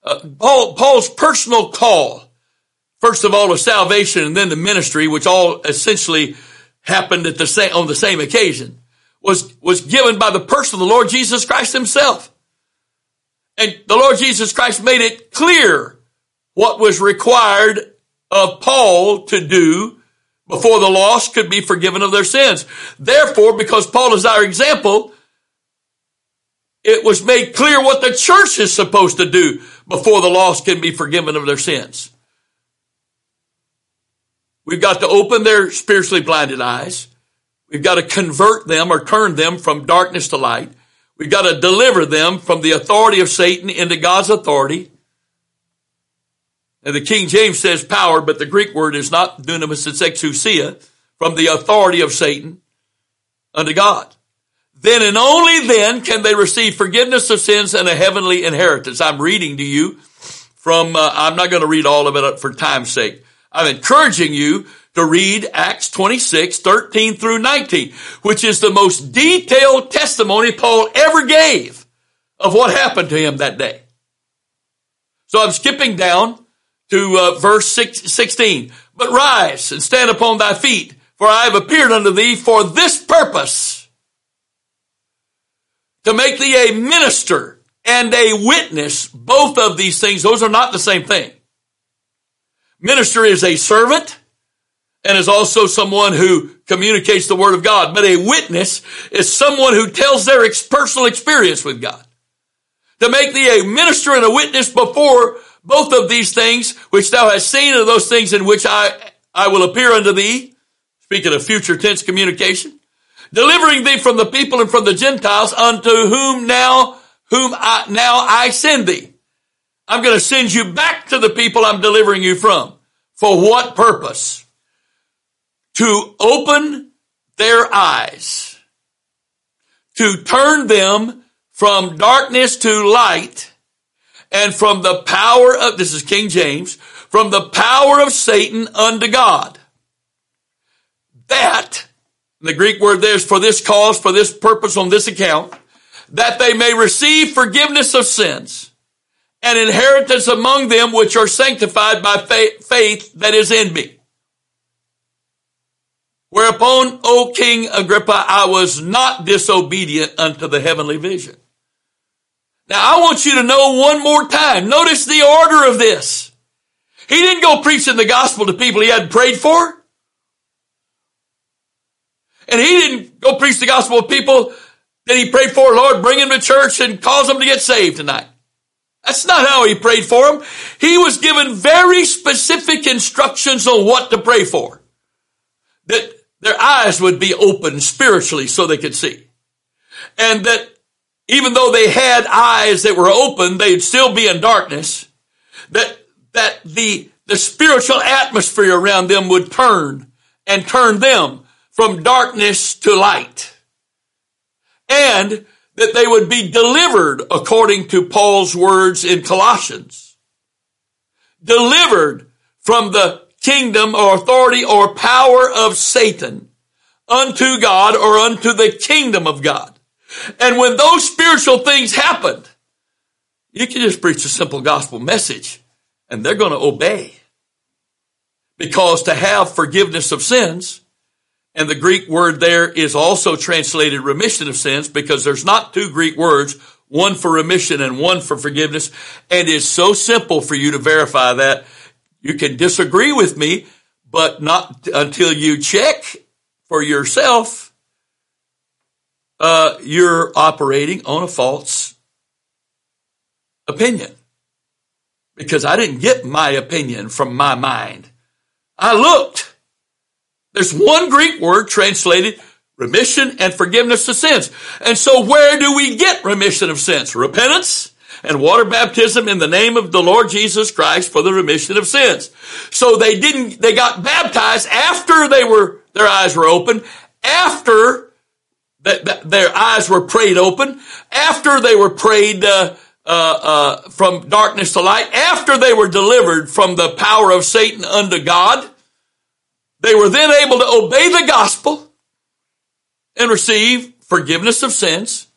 uh, Paul, Paul's personal call, first of all, to salvation and then the ministry, which all essentially happened at the same, on the same occasion, was, was given by the person of the Lord Jesus Christ himself. And the Lord Jesus Christ made it clear what was required of Paul to do before the lost could be forgiven of their sins. Therefore, because Paul is our example, it was made clear what the church is supposed to do before the lost can be forgiven of their sins. We've got to open their spiritually blinded eyes. We've got to convert them or turn them from darkness to light. We've got to deliver them from the authority of Satan into God's authority. And the King James says power, but the Greek word is not dunamis, it's exousia, from the authority of Satan unto God. Then and only then can they receive forgiveness of sins and a heavenly inheritance. I'm reading to you from, uh, I'm not going to read all of it for time's sake. I'm encouraging you to read Acts 26, 13 through 19, which is the most detailed testimony Paul ever gave of what happened to him that day. So I'm skipping down to uh, verse six, 16. But rise and stand upon thy feet, for I have appeared unto thee for this purpose, to make thee a minister and a witness. Both of these things, those are not the same thing. Minister is a servant and is also someone who communicates the word of God. But a witness is someone who tells their ex- personal experience with God. To make thee a minister and a witness before both of these things which thou hast seen and those things in which I, I will appear unto thee. Speaking of future tense communication. Delivering thee from the people and from the Gentiles unto whom now, whom I, now I send thee. I'm going to send you back to the people I'm delivering you from. For what purpose? to open their eyes, to turn them from darkness to light, and from the power of, this is King James, from the power of Satan unto God. That, the Greek word there is for this cause, for this purpose, on this account, that they may receive forgiveness of sins and inheritance among them which are sanctified by faith that is in me. Whereupon, O King Agrippa, I was not disobedient unto the heavenly vision. Now I want you to know one more time. Notice the order of this. He didn't go preaching the gospel to people he hadn't prayed for. And he didn't go preach the gospel to people that he prayed for, Lord, bring him to church and cause them to get saved tonight. That's not how he prayed for them. He was given very specific instructions on what to pray for. That their eyes would be open spiritually so they could see. And that even though they had eyes that were open, they'd still be in darkness. That, that the, the spiritual atmosphere around them would turn and turn them from darkness to light. And that they would be delivered according to Paul's words in Colossians. Delivered from the kingdom or authority or power of Satan unto God or unto the kingdom of God. And when those spiritual things happened, you can just preach a simple gospel message and they're going to obey. Because to have forgiveness of sins, and the Greek word there is also translated remission of sins because there's not two Greek words, one for remission and one for forgiveness. And it's so simple for you to verify that you can disagree with me, but not until you check for yourself, uh, you're operating on a false opinion. Because I didn't get my opinion from my mind. I looked. There's one Greek word translated remission and forgiveness of sins. And so where do we get remission of sins? Repentance and water baptism in the name of the Lord Jesus Christ for the remission of sins. So they didn't, they got baptized after they were, their eyes were open, after that, their eyes were prayed open, after they were prayed, uh, uh, uh, from darkness to light, after they were delivered from the power of Satan unto God, they were then able to obey the gospel and receive forgiveness of sins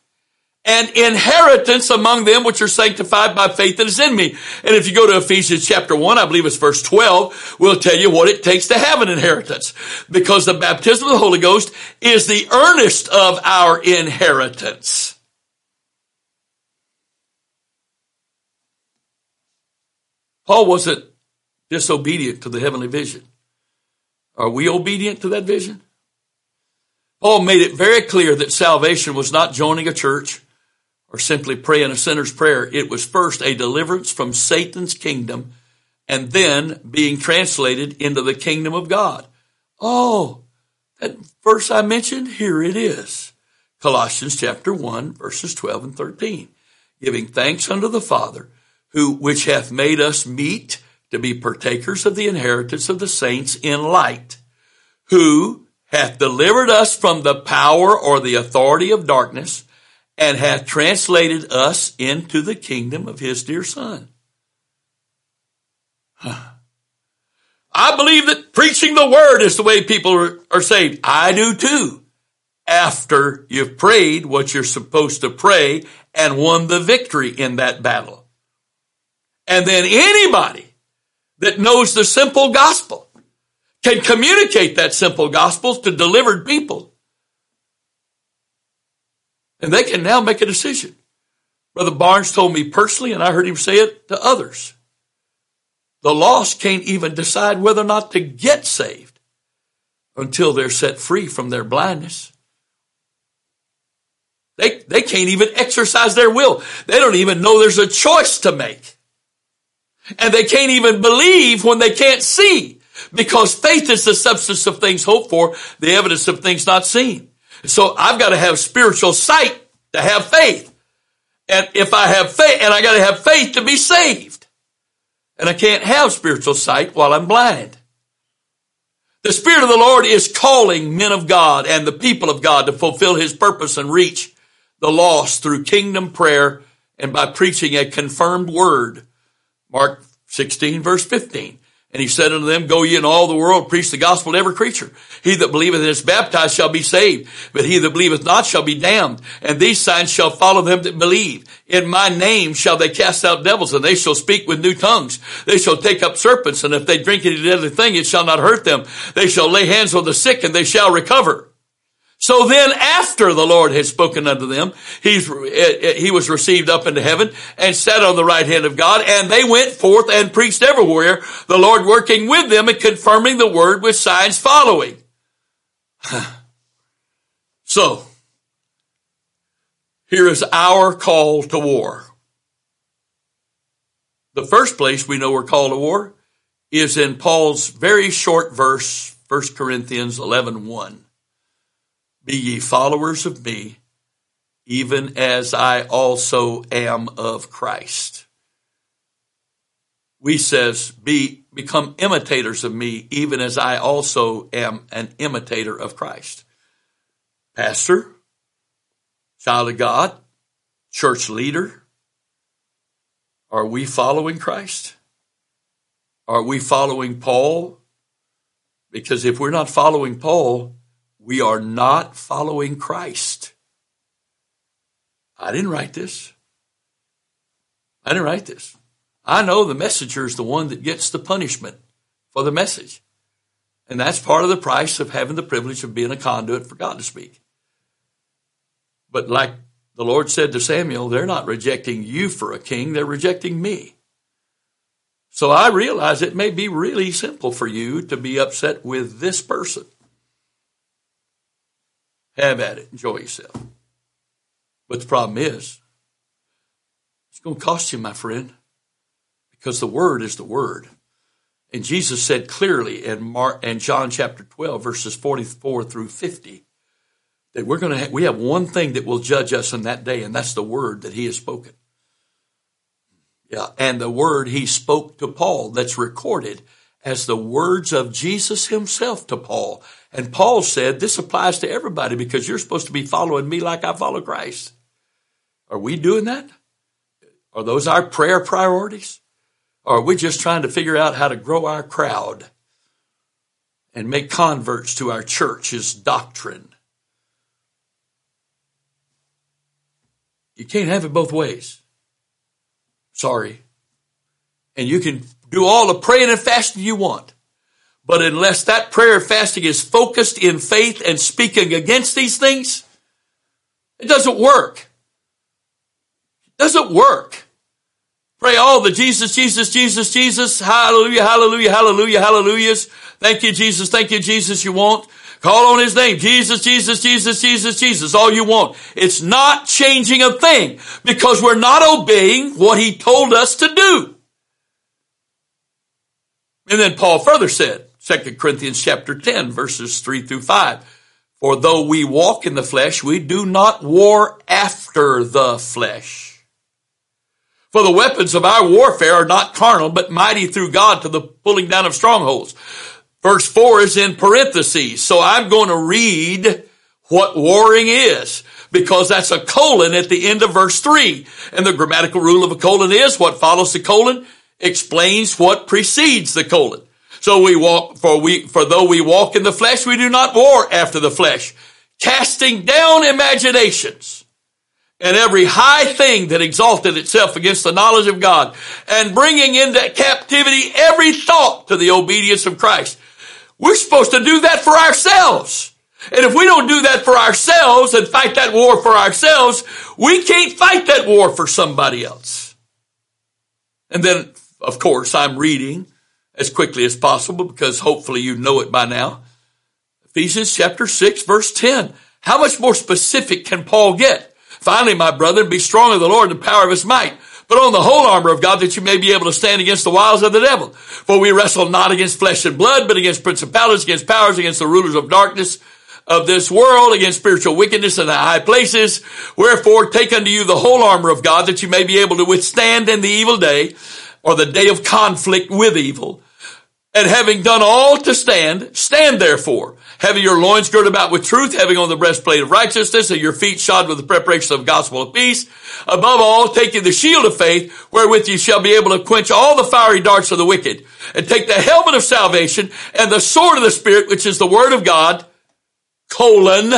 and inheritance among them which are sanctified by faith that is in me. And if you go to Ephesians chapter 1, I believe it's verse 12, we'll tell you what it takes to have an inheritance. Because the baptism of the Holy Ghost is the earnest of our inheritance. Paul wasn't disobedient to the heavenly vision. Are we obedient to that vision? Paul made it very clear that salvation was not joining a church or simply praying a sinner's prayer. It was first a deliverance from Satan's kingdom and then being translated into the kingdom of God. Oh, that verse I mentioned, here it is. Colossians chapter 1 verses 12 and 13. Giving thanks unto the Father, who, which hath made us meet to be partakers of the inheritance of the saints in light, who hath delivered us from the power or the authority of darkness, and hath translated us into the kingdom of his dear son. Huh. I believe that preaching the word is the way people are, are saved. I do too. After you've prayed what you're supposed to pray and won the victory in that battle. And then anybody that knows the simple gospel can communicate that simple gospel to delivered people. And they can now make a decision. Brother Barnes told me personally, and I heard him say it to others. The lost can't even decide whether or not to get saved until they're set free from their blindness. They, they can't even exercise their will. They don't even know there's a choice to make. And they can't even believe when they can't see because faith is the substance of things hoped for, the evidence of things not seen. So I've got to have spiritual sight to have faith. And if I have faith, and I got to have faith to be saved. And I can't have spiritual sight while I'm blind. The Spirit of the Lord is calling men of God and the people of God to fulfill His purpose and reach the lost through kingdom prayer and by preaching a confirmed word. Mark 16 verse 15. And he said unto them, Go ye in all the world, preach the gospel to every creature. He that believeth and is baptized shall be saved, but he that believeth not shall be damned. And these signs shall follow them that believe. In my name shall they cast out devils, and they shall speak with new tongues. They shall take up serpents, and if they drink any deadly thing, it shall not hurt them. They shall lay hands on the sick, and they shall recover. So then after the Lord had spoken unto them, eh, eh, he was received up into heaven and sat on the right hand of God and they went forth and preached everywhere, the Lord working with them and confirming the word with signs following. so, here is our call to war. The first place we know we're called to war is in Paul's very short verse, 1 Corinthians 11, 1. Be ye followers of me, even as I also am of Christ. Wuest says, be, become imitators of me, even as I also am an imitator of Christ. Pastor, child of God, church leader, are we following Christ? Are we following Paul? Because if we're not following Paul, we are not following Christ. I didn't write this. I didn't write this. I know the messenger is the one that gets the punishment for the message. And that's part of the price of having the privilege of being a conduit for God to speak. But like the Lord said to Samuel, they're not rejecting you for a king, they're rejecting me. So I realize it may be really simple for you to be upset with this person. Have at it. Enjoy yourself. But the problem is, it's going to cost you, my friend, because the word is the word. And Jesus said clearly in Mark and John chapter 12, verses 44 through 50, that we're going to have, we have one thing that will judge us in that day, and that's the word that he has spoken. Yeah, and the word he spoke to Paul that's recorded as the words of Jesus himself to Paul. And Paul said, this applies to everybody because you're supposed to be following me like I follow Christ. Are we doing that? Are those our prayer priorities? Or are we just trying to figure out how to grow our crowd and make converts to our church's doctrine? You can't have it both ways. Sorry. And you can do all the praying and fasting you want. But unless that prayer and fasting is focused in faith and speaking against these things, it doesn't work. It doesn't work. Pray all the Jesus, Jesus, Jesus, Jesus, hallelujah, hallelujah, hallelujah, hallelujahs. Thank you, Jesus, thank you, Jesus, you want. Call on his name. Jesus, Jesus, Jesus, Jesus, Jesus, all you want. It's not changing a thing because we're not obeying what he told us to do. And then Paul further said, 2 Corinthians chapter 10, verses 3 through 5. For though we walk in the flesh, we do not war after the flesh. For the weapons of our warfare are not carnal, but mighty through God to the pulling down of strongholds. Verse 4 is in parentheses. So I'm going to read what warring is because that's a colon at the end of verse 3. And the grammatical rule of a colon is what follows the colon explains what precedes the colon. So we walk, for we, for though we walk in the flesh, we do not war after the flesh, casting down imaginations and every high thing that exalted itself against the knowledge of God and bringing into captivity every thought to the obedience of Christ. We're supposed to do that for ourselves. And if we don't do that for ourselves and fight that war for ourselves, we can't fight that war for somebody else. And then, of course, I'm reading as quickly as possible because hopefully you know it by now. Ephesians chapter 6 verse 10. How much more specific can Paul get? Finally, my brethren, be strong in the Lord and the power of his might. Put on the whole armor of God that you may be able to stand against the wiles of the devil. For we wrestle not against flesh and blood, but against principalities, against powers, against the rulers of darkness of this world, against spiritual wickedness in the high places. Wherefore take unto you the whole armor of God that you may be able to withstand in the evil day or the day of conflict with evil. And having done all to stand, stand therefore, having your loins girded about with truth, having on the breastplate of righteousness, and your feet shod with the preparation of the gospel of peace. Above all, taking the shield of faith, wherewith you shall be able to quench all the fiery darts of the wicked, and take the helmet of salvation and the sword of the Spirit, which is the word of God, colon.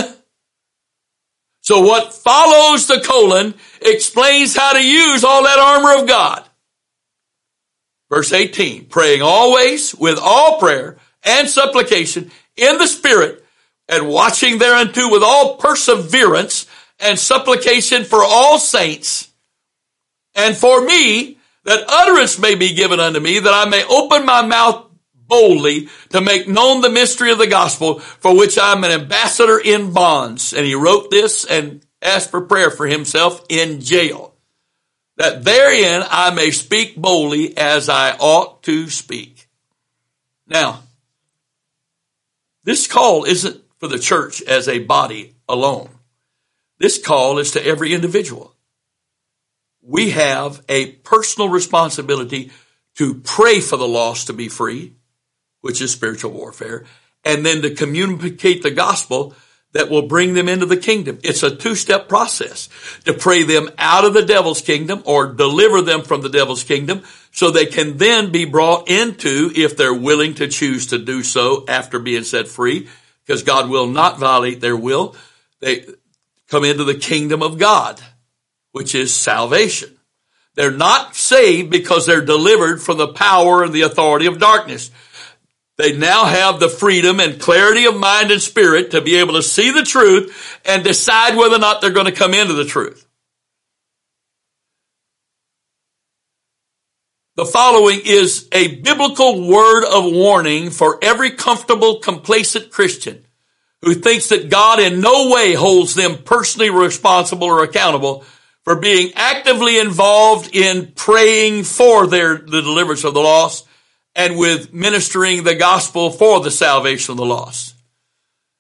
So what follows the colon explains how to use all that armor of God. Verse 18, praying always with all prayer and supplication in the Spirit and watching thereunto with all perseverance and supplication for all saints and for me that utterance may be given unto me that I may open my mouth boldly to make known the mystery of the gospel for which I'm an ambassador in bonds. And he wrote this and asked for prayer for himself in jail that therein I may speak boldly as I ought to speak. Now, this call isn't for the church as a body alone. This call is to every individual. We have a personal responsibility to pray for the lost to be free, which is spiritual warfare, and then to communicate the gospel that will bring them into the kingdom. It's a two-step process to pray them out of the devil's kingdom or deliver them from the devil's kingdom so they can then be brought into, if they're willing to choose to do so after being set free, because God will not violate their will. They come into the kingdom of God, which is salvation. They're not saved because they're delivered from the power and the authority of darkness. They now have the freedom and clarity of mind and spirit to be able to see the truth and decide whether or not they're going to come into the truth. The following is a biblical word of warning for every comfortable, complacent Christian who thinks that God in no way holds them personally responsible or accountable for being actively involved in praying for their, the deliverance of the lost and with ministering the gospel for the salvation of the lost.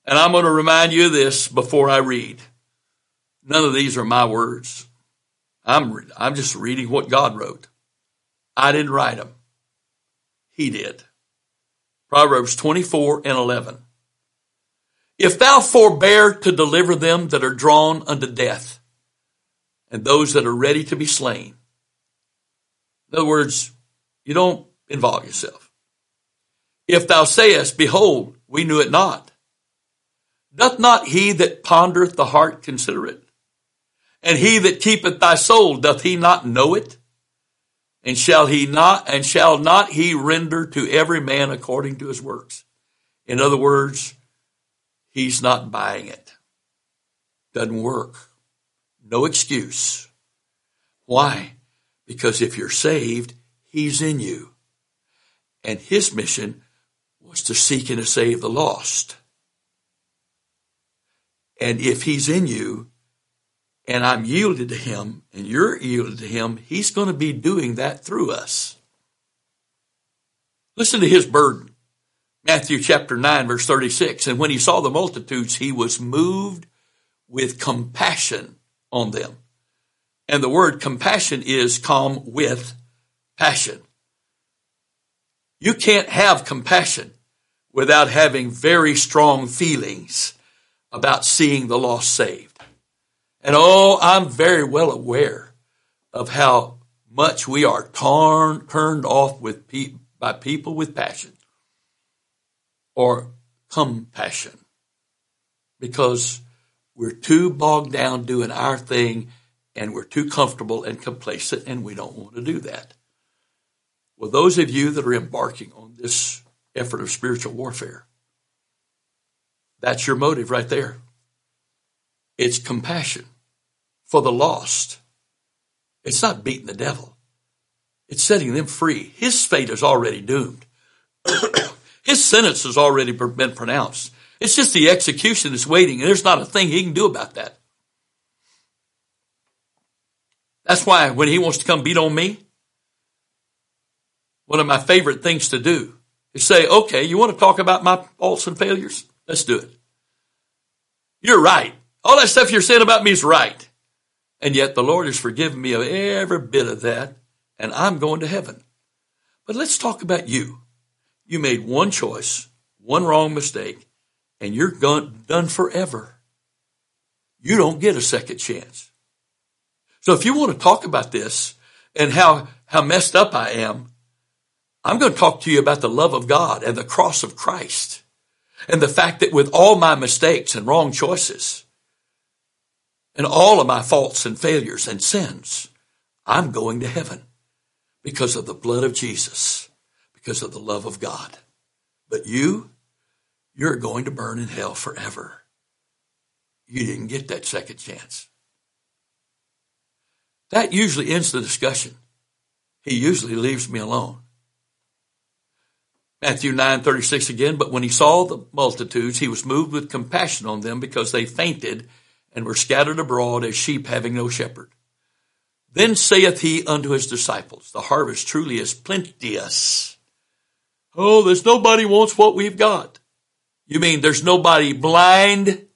And I'm going to remind you of this before I read. None of these are my words. I'm, I'm just reading what God wrote. I didn't write them. He did. Proverbs 24 and 11. If thou forbear to deliver them that are drawn unto death and those that are ready to be slain. In other words, you don't involve yourself. If thou sayest, Behold, we knew it not, doth not he that pondereth the heart consider it? And he that keepeth thy soul, doth he not know it? And shall he not, and shall not he render to every man according to his works? In other words, he's not buying it. Doesn't work. No excuse. Why? Because if you're saved, he's in you. And his mission was to seek and to save the lost. And if he's in you and I'm yielded to him and you're yielded to him, he's going to be doing that through us. Listen to his burden. Matthew chapter 9 verse 36. And when he saw the multitudes, he was moved with compassion on them. And the word compassion is come with passion. You can't have compassion without having very strong feelings about seeing the lost saved. And oh, I'm very well aware of how much we are torn, turned off with pe- by people with passion or compassion because we're too bogged down doing our thing and we're too comfortable and complacent and we don't want to do that. Well, those of you that are embarking on this effort of spiritual warfare, that's your motive right there. It's compassion for the lost. It's not beating the devil. It's setting them free. His fate is already doomed. His sentence has already been pronounced. It's just the execution that's waiting, and there's not a thing he can do about that. That's why when he wants to come beat on me, one of my favorite things to do is say, okay, you want to talk about my faults and failures? Let's do it. You're right. All that stuff you're saying about me is right. And yet the Lord has forgiven me of every bit of that, and I'm going to heaven. But let's talk about you. You made one choice, one wrong mistake, and you're done forever. You don't get a second chance. So if you want to talk about this and how, how messed up I am, I'm going to talk to you about the love of God and the cross of Christ and the fact that with all my mistakes and wrong choices and all of my faults and failures and sins, I'm going to heaven because of the blood of Jesus because of the love of God. But you, you're going to burn in hell forever. You didn't get that second chance. That usually ends the discussion. He usually leaves me alone. Matthew 9:36 again, but when he saw the multitudes, he was moved with compassion on them because they fainted and were scattered abroad as sheep having no shepherd. Then saith he unto his disciples, the harvest truly is plenteous, Oh, there's nobody wants what we've got. You mean there's nobody blind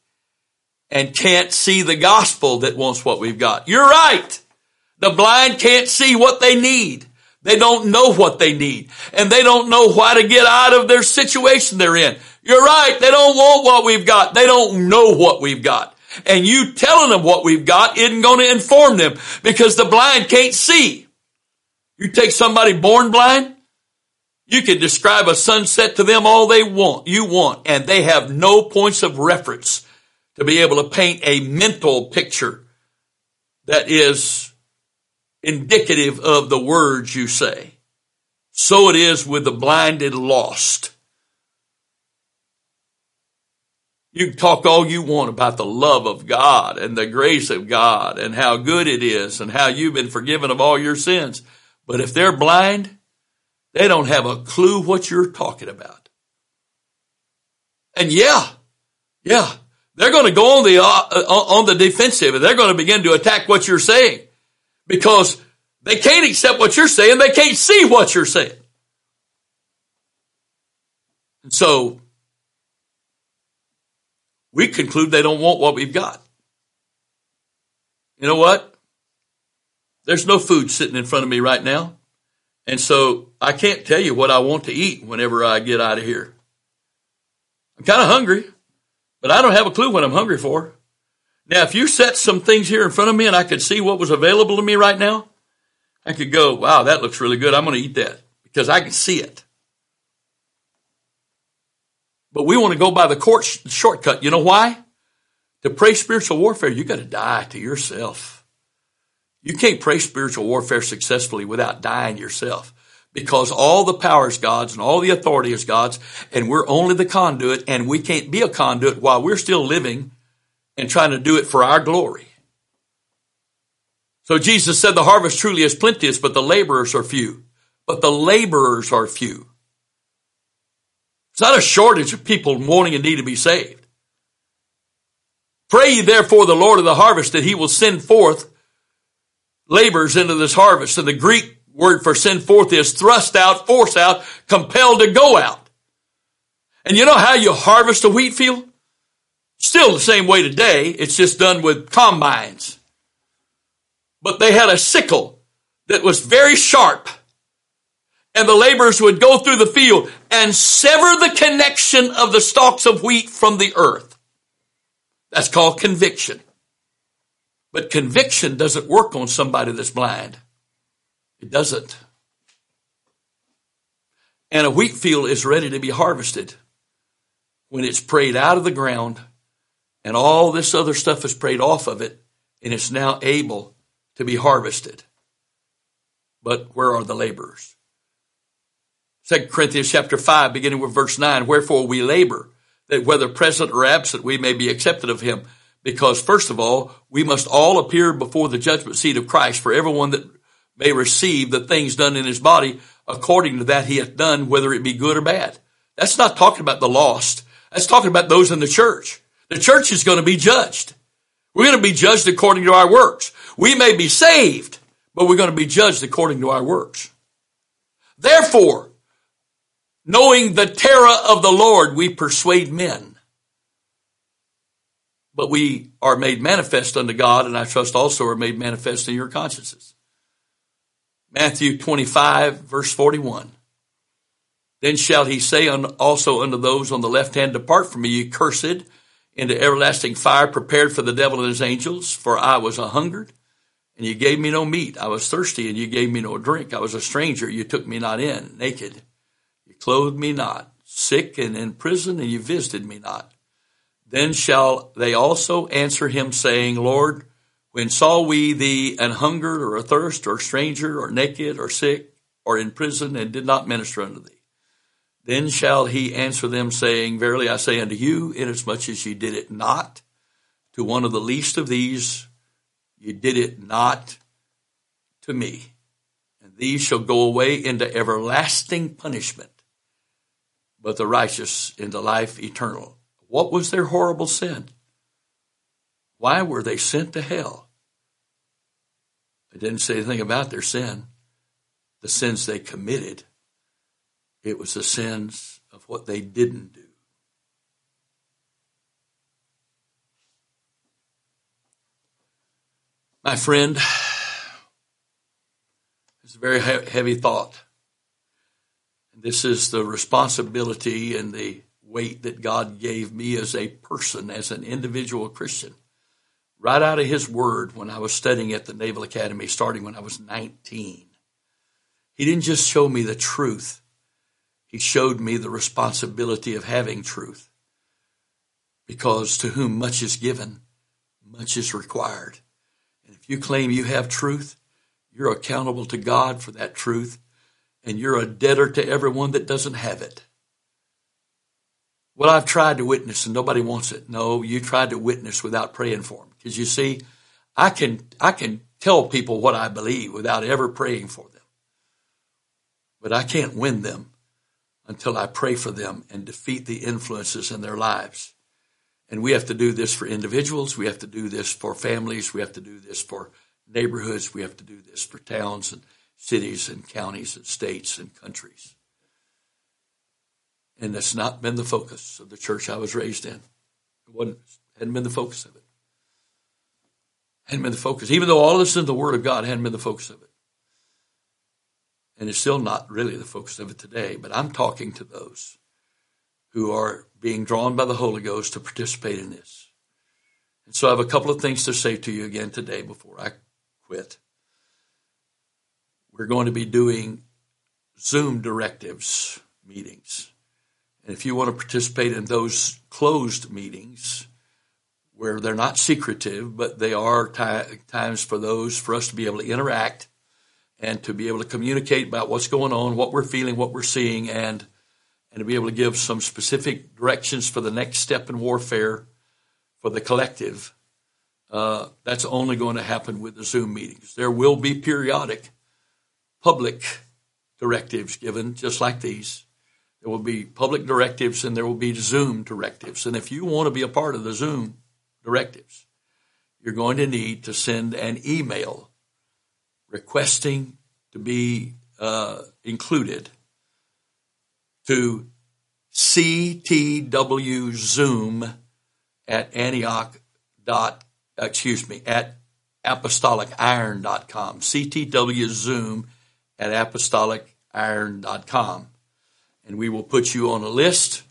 and can't see the gospel that wants what we've got? You're right. The blind can't see what they need. They don't know what they need and they don't know why to get out of their situation they're in. You're right. They don't want what we've got. They don't know what we've got. And you telling them what we've got isn't going to inform them because the blind can't see. You take somebody born blind, you can describe a sunset to them all they want, you want, and they have no points of reference to be able to paint a mental picture that is indicative of the words you say. So it is with the blinded lost. You can talk all you want about the love of God and the grace of God and how good it is and how you've been forgiven of all your sins. But if they're blind, they don't have a clue what you're talking about. And yeah, yeah, they're going to go on the, uh, uh, on the defensive and they're going to begin to attack what you're saying because they can't accept what you're saying. They can't see what you're saying. And so we conclude they don't want what we've got. You know what? There's no food sitting in front of me right now. And so I can't tell you what I want to eat whenever I get out of here. I'm kind of hungry, but I don't have a clue what I'm hungry for. Now, if you set some things here in front of me and I could see what was available to me right now, I could go, wow, that looks really good. I'm going to eat that because I can see it. But we want to go by the court sh- shortcut. You know why? To pray spiritual warfare, you got to die to yourself. You can't pray spiritual warfare successfully without dying yourself because all the power is God's and all the authority is God's and we're only the conduit and we can't be a conduit while we're still living and trying to do it for our glory. So Jesus said the harvest truly is plenteous, but the laborers are few. But the laborers are few. It's not a shortage of people wanting and need to be saved. Pray ye therefore the Lord of the harvest that he will send forth labors into this harvest. And the Greek word for send forth is thrust out, force out, compelled to go out. And you know how you harvest a wheat field? Still the same way today. It's just done with combines. But they had a sickle that was very sharp. And the laborers would go through the field and sever the connection of the stalks of wheat from the earth. That's called conviction. But conviction doesn't work on somebody that's blind. It doesn't. And a wheat field is ready to be harvested when it's prayed out of the ground and all this other stuff is prayed off of it and it's now able to be harvested. But where are the laborers? 2 Corinthians chapter 5, beginning with verse 9, wherefore we labor, that whether present or absent, we may be accepted of him. Because first of all, we must all appear before the judgment seat of Christ for everyone that may receive the things done in his body according to that he hath done, whether it be good or bad. That's not talking about the lost. That's talking about those in the church. The church is going to be judged. We're going to be judged according to our works. We may be saved, but we're going to be judged according to our works. Therefore, knowing the terror of the Lord, we persuade men but we are made manifest unto God, and I trust also are made manifest in your consciences. Matthew 25, verse 41. Then shall he say also unto those on the left hand, Depart from me, ye cursed, into everlasting fire prepared for the devil and his angels. For I was a hungered, and you gave me no meat. I was thirsty, and you gave me no drink. I was a stranger, you took me not in. Naked, you clothed me not. Sick and in prison, and you visited me not. Then shall they also answer him, saying, Lord, when saw we thee an hungered or athirst or a stranger or naked or sick or in prison and did not minister unto thee? Then shall he answer them, saying, Verily I say unto you, inasmuch as ye did it not to one of the least of these, ye did it not to me. And these shall go away into everlasting punishment, but the righteous into life eternal. What was their horrible sin? Why were they sent to hell? It didn't say anything about their sin, the sins they committed. It was the sins of what they didn't do. My friend, it's a very heavy thought. This is the responsibility and the weight that God gave me as a person, as an individual Christian, right out of His Word when I was studying at the Naval Academy, starting when I was 19. He didn't just show me the truth, He showed me the responsibility of having truth. Because to whom much is given, much is required. And if you claim you have truth, you're accountable to God for that truth, and you're a debtor to everyone that doesn't have it. Well, I've tried to witness and nobody wants it. No, you tried to witness without praying for them. Because you see, I can, I can tell people what I believe without ever praying for them. But I can't win them until I pray for them and defeat the influences in their lives. And we have to do this for individuals. We have to do this for families. We have to do this for neighborhoods. We have to do this for towns and cities and counties and states and countries. And that's not been the focus of the church I was raised in. It wasn't, hadn't been the focus of it. Hadn't been the focus. Even though all this is in the Word of God, hadn't been the focus of it. And it's still not really the focus of it today, but I'm talking to those who are being drawn by the Holy Ghost to participate in this. And so I have a couple of things to say to you again today before I quit. We're going to be doing Zoom directives meetings. And if you want to participate in those closed meetings, where they're not secretive, but they are t- times for those for us to be able to interact and to be able to communicate about what's going on, what we're feeling, what we're seeing, and and to be able to give some specific directions for the next step in warfare for the collective. Uh, that's only going to happen with the Zoom meetings. There will be periodic public directives given, just like these. There will be public directives and there will be Zoom directives. And if you want to be a part of the Zoom directives, you're going to need to send an email requesting to be uh, included to ctwzoom at Antioch dot excuse me at apostoliciron.com CTW Zoom at apostoliciron.com and we will put you on a list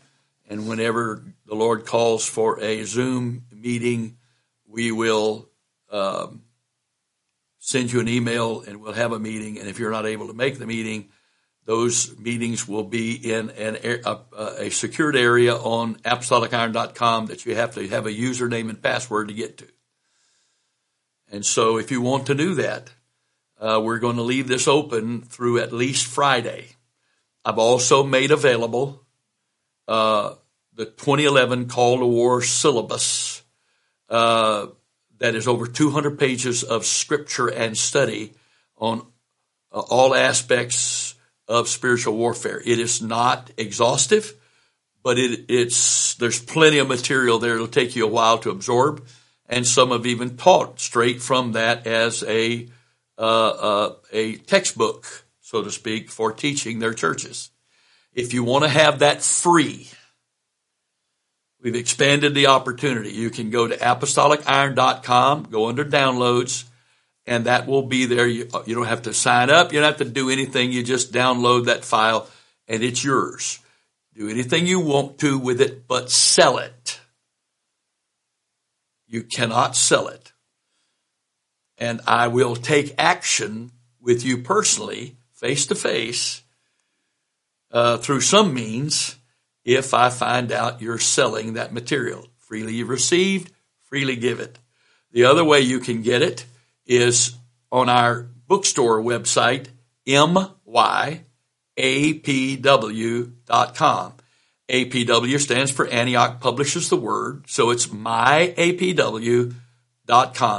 and whenever the Lord calls for a Zoom meeting we will um, send you an email and we'll have a meeting. And if you're not able to make the meeting, those meetings will be in an, a, a secured area on apostoliciron.com that you have to have a username and password to get to. And so if you want to do that, uh, we're going to leave this open through at least Friday. I've also made available uh, the 2011 Call to War syllabus. Uh, that is over 200 pages of scripture and study on uh, all aspects of spiritual warfare. It is not exhaustive, but it, it's there's plenty of material there. It'll take you a while to absorb, and some have even taught straight from that as a uh, uh, a textbook, so to speak, for teaching their churches. If you want to have that free, We've expanded the opportunity. You can go to apostoliciron.com, go under downloads, and that will be there. You, you don't have to sign up. You don't have to do anything. You just download that file and it's yours. Do anything you want to with it, but sell it. You cannot sell it. And I will take action with you personally, face to face, uh, through some means if I find out you're selling that material. Freely you received, freely give it. The other way you can get it is on our bookstore website, myapw.com. APW stands for Antioch Publishes the Word, so it's myapw.com,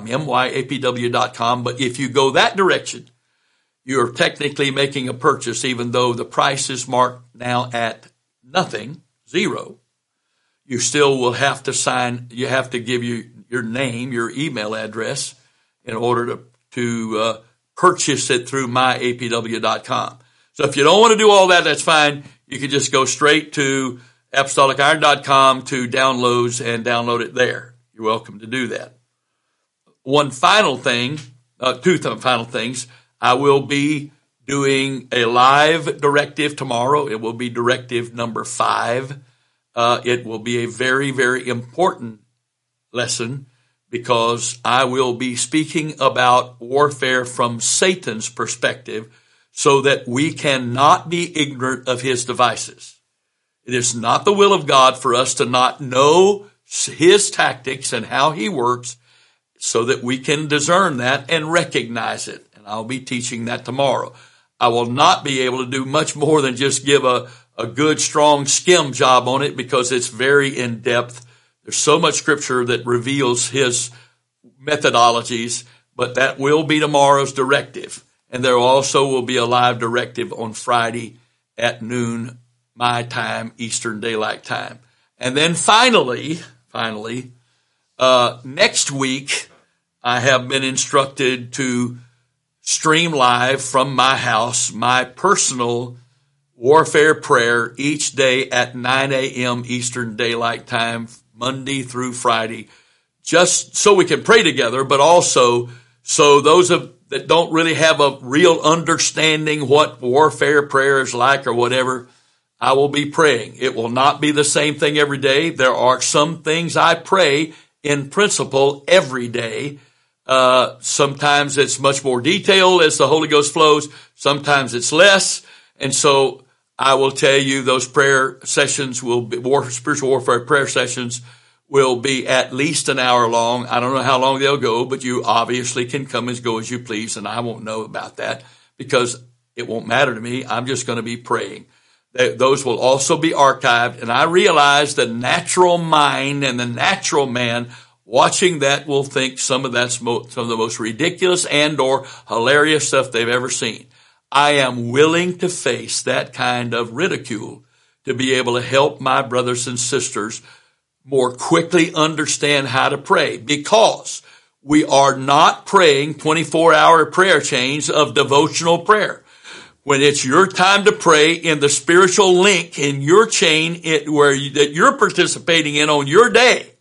myapw.com. But if you go that direction, you're technically making a purchase, even though the price is marked now at nothing, zero, you still will have to sign, you have to give you your name, your email address in order to, to uh, purchase it through myapw.com. So if you don't want to do all that, that's fine. You can just go straight to apostoliciron.com to downloads and download it there. You're welcome to do that. One final thing, uh, two th- final things. I will be doing a live directive tomorrow. It will be directive number five. Uh, it will be a very, very important lesson because I will be speaking about warfare from Satan's perspective so that we cannot be ignorant of his devices. It is not the will of God for us to not know his tactics and how he works so that we can discern that and recognize it. And I'll be teaching that tomorrow. I will not be able to do much more than just give a, a good, strong skim job on it because it's very in depth. There's so much scripture that reveals his methodologies, but that will be tomorrow's directive. And there also will be a live directive on Friday at noon, my time, Eastern Daylight Time. And then finally, finally, uh, next week, I have been instructed to stream live from my house my personal warfare prayer each day at 9 a.m. Eastern Daylight Time, Monday through Friday, just so we can pray together, but also so those of that don't really have a real understanding what warfare prayer is like or whatever, I will be praying. It will not be the same thing every day. There are some things I pray in principle every day uh, sometimes it's much more detailed as the Holy Ghost flows. Sometimes it's less. And so I will tell you those prayer sessions will be war, spiritual warfare prayer sessions will be at least an hour long. I don't know how long they'll go, but you obviously can come as go as you please. And I won't know about that because it won't matter to me. I'm just going to be praying. Those will also be archived. And I realize the natural mind and the natural man watching that will think some of that's some of the most ridiculous and or hilarious stuff they've ever seen. I am willing to face that kind of ridicule to be able to help my brothers and sisters more quickly understand how to pray because we are not praying 24 hour prayer chains of devotional prayer. When it's your time to pray in the spiritual link in your chain it, where you, that you're participating in on your day,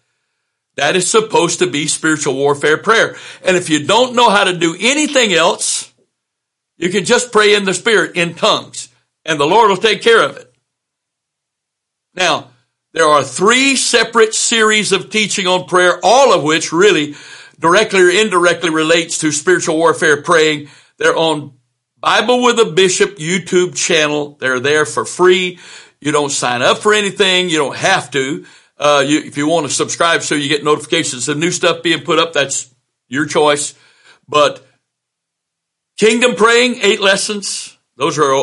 that is supposed to be spiritual warfare prayer. And if you don't know how to do anything else, you can just pray in the spirit in tongues and the Lord will take care of it. Now, there are three separate series of teaching on prayer, all of which really directly or indirectly relates to spiritual warfare praying. They're on Bible with a Bishop YouTube channel. They're there for free. You don't sign up for anything. You don't have to. Uh, you, if you want to subscribe so you get notifications of new stuff being put up, that's your choice. But kingdom praying, eight lessons. Those are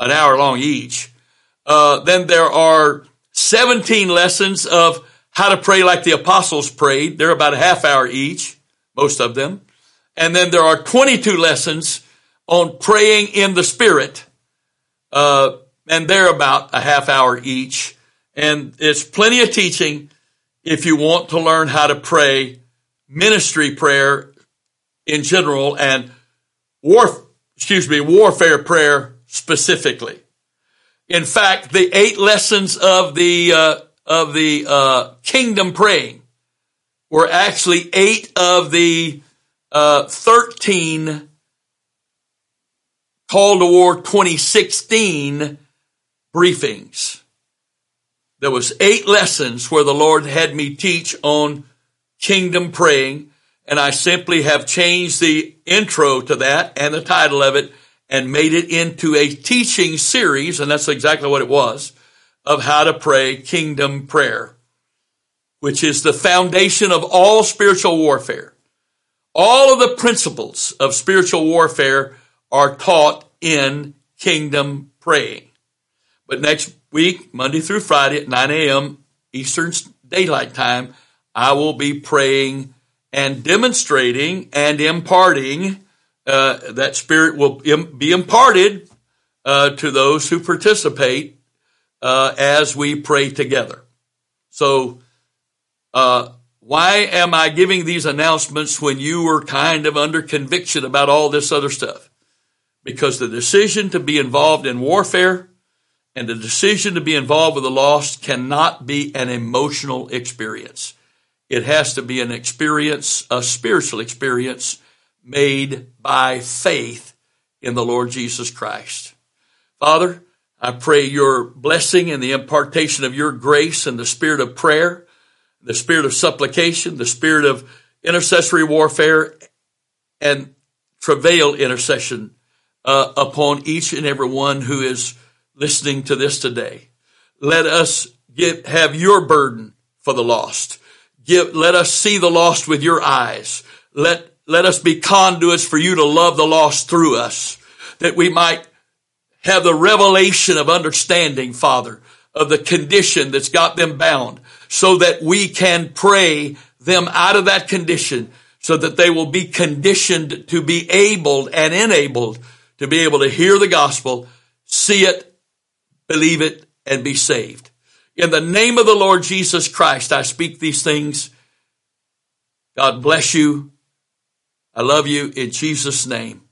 an hour long each. Uh, then there are 17 lessons of how to pray like the apostles prayed. They're about a half hour each, most of them. And then there are 22 lessons on praying in the Spirit. Uh, and they're about a half hour each. And it's plenty of teaching if you want to learn how to pray ministry prayer in general and war, excuse me, warfare prayer specifically. In fact, the eight lessons of the uh, of the uh, kingdom praying were actually eight of the uh, thirteen Call to War 2016 briefings. There was eight lessons where the Lord had me teach on kingdom praying, and I simply have changed the intro to that and the title of it and made it into a teaching series, and that's exactly what it was, of how to pray kingdom prayer, which is the foundation of all spiritual warfare. All of the principles of spiritual warfare are taught in kingdom praying. But next week, Monday through Friday at 9 a.m. Eastern Daylight Time, I will be praying and demonstrating and imparting uh, that spirit will be imparted uh, to those who participate uh, as we pray together. So, uh, why am I giving these announcements when you were kind of under conviction about all this other stuff? Because the decision to be involved in warfare and the decision to be involved with the lost cannot be an emotional experience. It has to be an experience, a spiritual experience made by faith in the Lord Jesus Christ. Father, I pray your blessing and the impartation of your grace and the spirit of prayer, the spirit of supplication, the spirit of intercessory warfare, and travail intercession uh, upon each and every one who is listening to this today. Let us get have your burden for the lost. Give, let us see the lost with your eyes. Let let us be conduits for you to love the lost through us, that we might have the revelation of understanding, Father, of the condition that's got them bound, so that we can pray them out of that condition, so that they will be conditioned to be able and enabled to be able to hear the gospel, see it, believe it, and be saved. In the name of the Lord Jesus Christ, I speak these things. God bless you. I love you in Jesus' name.